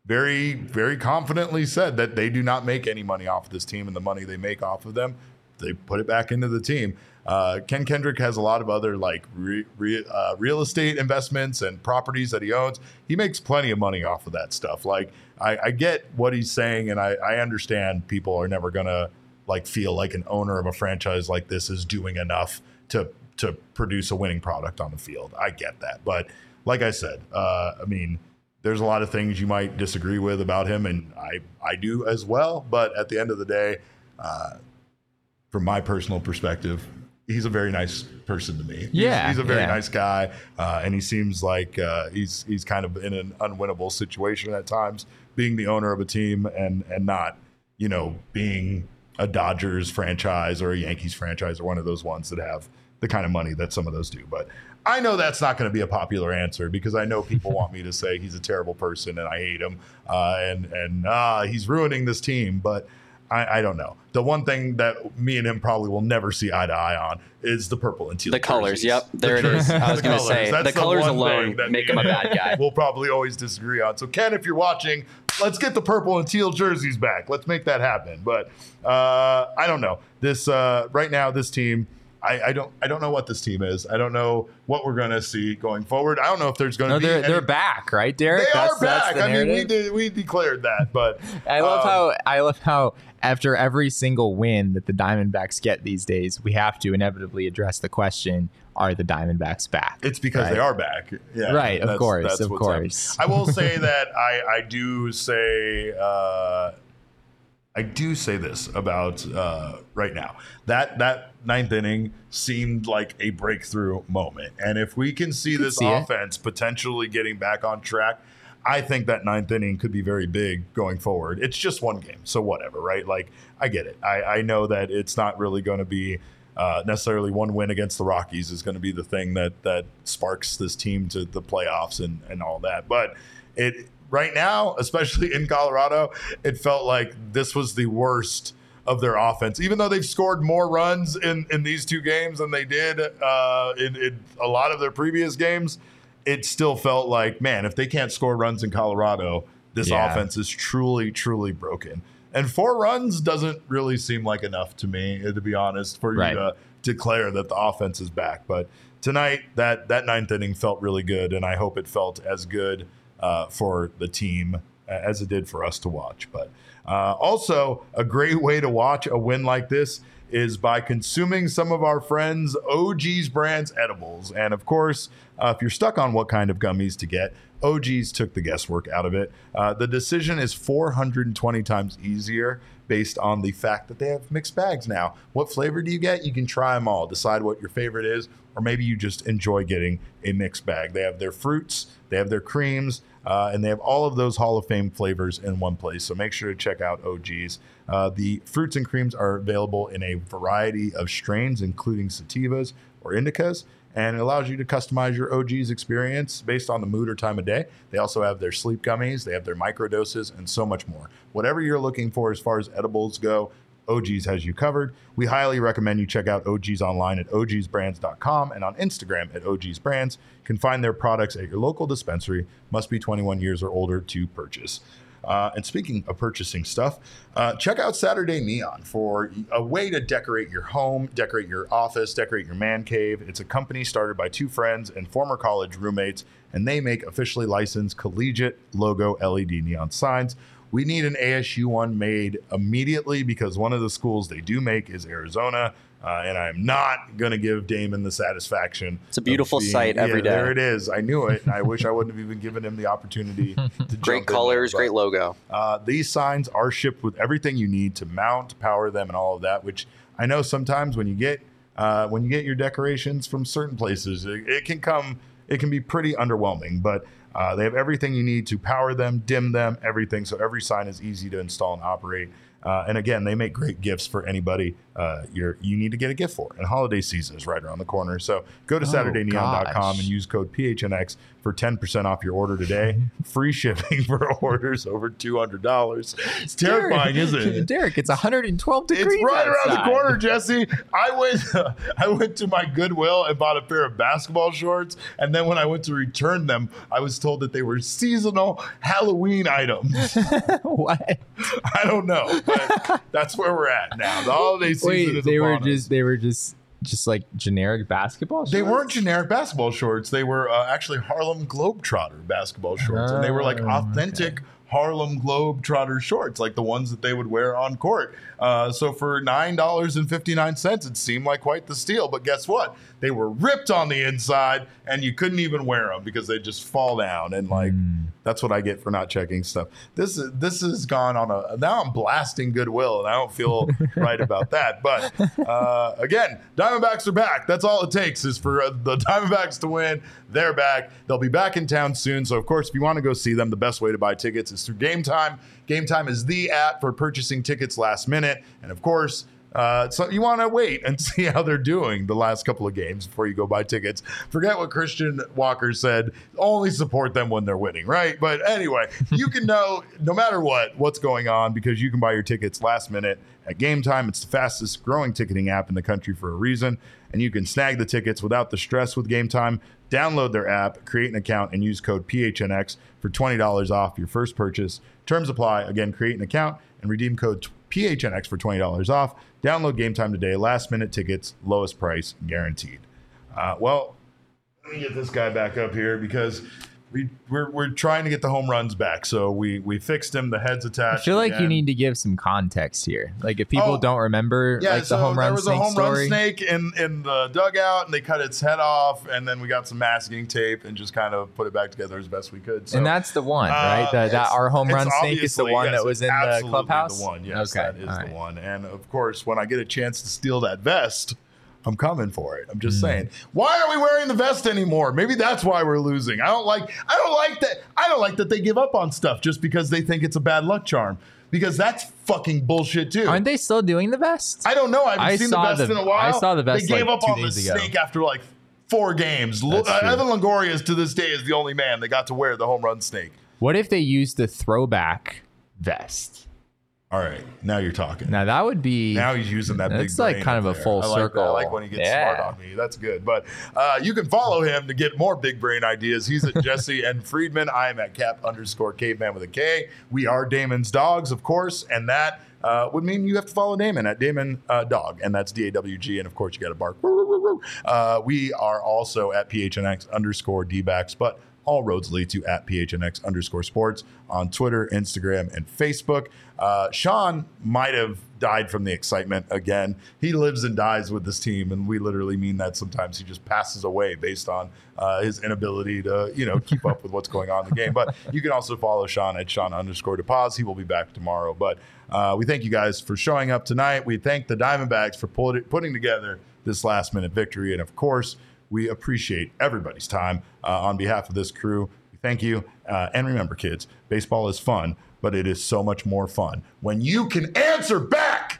[SPEAKER 1] very very confidently said that they do not make any money off of this team, and the money they make off of them, they put it back into the team. Uh, Ken Kendrick has a lot of other like re, re, uh, real estate investments and properties that he owns. He makes plenty of money off of that stuff. Like I, I get what he's saying, and I, I understand people are never gonna like feel like an owner of a franchise like this is doing enough to to produce a winning product on the field. I get that, but like I said, uh, I mean, there's a lot of things you might disagree with about him, and I I do as well. But at the end of the day, uh, from my personal perspective, he's a very nice person to me. He's-
[SPEAKER 2] Yeah,
[SPEAKER 1] he's, a very
[SPEAKER 2] yeah.
[SPEAKER 1] nice guy, uh, and he seems like uh, he's he's kind of in an unwinnable situation at times, being the owner of a team and and not you know being a Dodgers franchise or a Yankees franchise or one of those ones that have the kind of money that some of those do. But I know that's not going to be a popular answer because I know people want me to say he's a terrible person and I hate him uh, and and uh, he's ruining this team, but. I, I don't know. The one thing that me and him probably will never see eye to eye on is the purple and teal.
[SPEAKER 3] The colors,
[SPEAKER 1] jerseys.
[SPEAKER 3] yep, there
[SPEAKER 1] The
[SPEAKER 3] it is. I was gonna say,
[SPEAKER 1] That's
[SPEAKER 3] the colors
[SPEAKER 1] one
[SPEAKER 3] alone
[SPEAKER 1] that
[SPEAKER 3] make him a bad guy.
[SPEAKER 1] We'll probably always disagree on. So Ken, if you're watching, let's get the purple and teal jerseys back. Let's make that happen. But uh, I don't know. This uh, right now, this team. I, I don't. I don't know what this team is. I don't know what we're going to see going forward. I don't know if there's going to
[SPEAKER 2] No,
[SPEAKER 1] be.
[SPEAKER 2] they're
[SPEAKER 1] any-
[SPEAKER 2] they're back, right, Derek?
[SPEAKER 1] They
[SPEAKER 2] That's-
[SPEAKER 1] are
[SPEAKER 2] that's
[SPEAKER 1] back.
[SPEAKER 2] the
[SPEAKER 1] I mean, we
[SPEAKER 2] narrative.
[SPEAKER 1] did. We declared that, but
[SPEAKER 2] I love
[SPEAKER 1] um,
[SPEAKER 2] how I love how after every single win that the Diamondbacks get these days, we have to inevitably address the question: Are the Diamondbacks back?
[SPEAKER 1] It's because they are back. Yeah,
[SPEAKER 2] Right, of course,
[SPEAKER 1] that's
[SPEAKER 2] of course.
[SPEAKER 1] I will say that I, I do say uh, I do say this about uh, right now that that ninth inning seemed like a breakthrough moment, and if we can see this
[SPEAKER 2] see it.
[SPEAKER 1] offense potentially getting back on track. I think that ninth inning could be very big going forward. It's just one game, so whatever, right? Like, I get it. I, I know that it's not really going to be uh, necessarily one win against the Rockies is going to be the thing that that sparks this team to the playoffs and and all that. But it right now, especially in Colorado, it felt like this was the worst of their offense. Even though they've scored more runs in in these two games than they did uh, in, in a lot of their previous games, it still felt like man, if they can't score runs in Colorado, this
[SPEAKER 2] Yeah.
[SPEAKER 1] offense is truly truly broken. And four runs doesn't really seem like enough to me, uh, to be honest, for
[SPEAKER 2] Right.
[SPEAKER 1] you to declare that the offense is back. But tonight, that that ninth inning felt really good, and I hope it felt as good uh, for the team as it did for us to watch. But uh, also, a great way to watch a win like this is by consuming some of our friends OGeez Brands edibles. And of course, uh, if you're stuck on what kind of gummies to get, OGeez took the guesswork out of it. Uh, the decision is 420 times easier based on the fact that they have mixed bags now. What flavor do you get? You can try them all, decide what your favorite is, or maybe you just enjoy getting a mixed bag. They have their fruits, they have their creams, uh, and they have all of those Hall of Fame flavors in one place. So make sure to check out OGeez. Uh, the fruits and creams are available in a variety of strains, including sativas or indicas, and it allows you to customize your OGeez experience based on the mood or time of day. They also have their sleep gummies, they have their microdoses, and so much more. Whatever you're looking for as far as edibles go, OGeez has you covered. We highly recommend you check out OGeez online at ogeezbrands.com and on Instagram at ogeezbrands. You can find their products at your local dispensary. Must be 21 years or older to purchase. Uh, and speaking of purchasing stuff, uh, check out Saturday Neon for a way to decorate your home, decorate your office, decorate your man cave. It's a company started by two friends and former college roommates, and they make officially licensed collegiate logo LED neon signs. We need an ASU one made immediately because one of the schools they do make is Arizona. Uh, and I'm not going to give Damon the satisfaction.
[SPEAKER 3] It's a beautiful
[SPEAKER 1] of being-
[SPEAKER 3] sight every day.
[SPEAKER 1] There it is. I knew it. I wish I wouldn't have even given him the opportunity to jump in
[SPEAKER 3] Great
[SPEAKER 1] there,
[SPEAKER 3] colors,
[SPEAKER 1] but-
[SPEAKER 3] great logo.
[SPEAKER 1] uh, these signs are shipped with everything you need to mount, power them, and all of that. Which I know sometimes when you get uh, when you get your decorations from certain places, it, it can come, it can be pretty underwhelming. But uh, they have everything you need to power them, dim them, everything. So every sign is easy to install and operate. Uh, and again, they make great gifts for anybody uh, you're, you need to get a gift for. And holiday season is right around the corner. So go to SaturdayNeon.com
[SPEAKER 2] gosh.
[SPEAKER 1] and use code PHNX for 10% off your order today. Free shipping for orders over $200. It's terrifying, isn't it?
[SPEAKER 2] Derek, it's 112 degrees.
[SPEAKER 1] It's right around the corner, Jesse. I went, I went to my Goodwill and bought a pair of basketball shorts, and then when I went to return them, I was told that they were seasonal Halloween items.
[SPEAKER 2] what?
[SPEAKER 1] I don't know, but that's where we're at now. The holiday season
[SPEAKER 2] Wait,
[SPEAKER 1] is
[SPEAKER 2] they were just they were just just like generic basketball. Shorts?
[SPEAKER 1] They weren't generic basketball shorts. They were uh, actually Harlem Globetrotter basketball shorts, and they were like
[SPEAKER 2] Oh,
[SPEAKER 1] authentic Harlem Globetrotter shorts, like the ones that they would wear on court. Uh, so for nine dollars and fifty nine cents, it seemed like quite the steal. But guess what? They were ripped on the inside, and you couldn't even wear them because they just fall down. And like that's what I get for not checking stuff. This is this has gone on a now. I'm blasting Goodwill, and I don't feel right about that. But uh, again, Diamondbacks are back. That's all it takes is for uh, the Diamondbacks to win. They're back. They'll be back in town soon. So of course, if you want to go see them, the best way to buy tickets is through Game Time. Game Time is the app for purchasing tickets last minute, and of course. Uh, so you want to wait and see how they're doing the last couple of games before you go buy tickets. Forget what Christian Walker said. Only support them when they're winning, right? But anyway, you can know no matter what what's going on because you can buy your tickets last minute at Game Time. It's the fastest growing ticketing app in the country for a reason, and you can snag the tickets without the stress with Game Time. Download their app, create an account, and use code PHNX for twenty dollars off your first purchase. Terms apply. Again, create an account and redeem code PHNX for $20 off. Download game time today. Last minute tickets, lowest price guaranteed. Uh, well, let me get this guy back up here because we, we're, we're trying to get the home runs back. So we, we fixed him. The head's attached.
[SPEAKER 2] I feel like you need to give some context here. Like if people
[SPEAKER 1] Oh,
[SPEAKER 2] don't remember
[SPEAKER 1] Yeah,
[SPEAKER 2] like the home run
[SPEAKER 1] there was
[SPEAKER 2] snake
[SPEAKER 1] a home
[SPEAKER 2] story.
[SPEAKER 1] run snake in, in the dugout, and they cut its head off, and then we got some masking tape and just kind of put it back together as best we could. So,
[SPEAKER 2] and that's the one,
[SPEAKER 1] uh,
[SPEAKER 2] right? The, that our home run snake is the one
[SPEAKER 1] yes,
[SPEAKER 2] that was in the clubhouse.
[SPEAKER 1] The one, yes,
[SPEAKER 2] okay,
[SPEAKER 1] that is
[SPEAKER 2] all
[SPEAKER 1] the one. And of course, when I get a chance to steal that vest, I'm coming for it. I'm just saying. Why are we wearing the vest anymore? Maybe that's why we're losing. I don't like. I don't like that. I don't like that they give up on stuff just because they think it's a bad luck charm. Because that's fucking bullshit too.
[SPEAKER 2] Aren't they still doing the best?
[SPEAKER 1] I don't know. I haven't
[SPEAKER 2] I
[SPEAKER 1] seen the best
[SPEAKER 2] the-
[SPEAKER 1] in a while.
[SPEAKER 2] I saw the best,
[SPEAKER 1] They gave
[SPEAKER 2] like,
[SPEAKER 1] up
[SPEAKER 2] two
[SPEAKER 1] on the
[SPEAKER 2] ago.
[SPEAKER 1] snake after like four games. Lo- uh. Evan Longoria is to this day is the only man that got to wear the home run snake.
[SPEAKER 2] What if they used the throwback vest?
[SPEAKER 1] All right, now you're talking.
[SPEAKER 2] Now that would be
[SPEAKER 1] Now he's using that big.
[SPEAKER 2] That's like kind of a
[SPEAKER 1] there.
[SPEAKER 2] full
[SPEAKER 1] I like that. I like when he gets
[SPEAKER 2] Yeah.
[SPEAKER 1] smart on me. That's good. But uh, you can follow him to get more big brain ideas. He's at Jesse and Friedman. I am at Cap underscore Caveman with a K. We are Damon's dogs, of course, and that. Uh, would mean you have to follow Damon at Damon uh, Dog, and that's D A W G, and of course you got to bark. Uh, we are also at PHNX underscore D-backs, but all roads lead to at PHNX underscore sports on Twitter, Instagram, and Facebook. Uh, Sean might have died from the excitement again. He lives and dies with this team, and we literally mean that sometimes he just passes away based on uh, his inability to, you know, keep up with what's going on in the game. But you can also follow Sean at Sean underscore DePaz. He will be back tomorrow. But uh, we thank you guys for showing up tonight. We thank the Diamondbacks for putting together this last minute victory. And of course, we appreciate everybody's time uh, on behalf of this crew. Thank you. Uh, and remember, kids, baseball is fun, but it is so much more fun. When you can answer back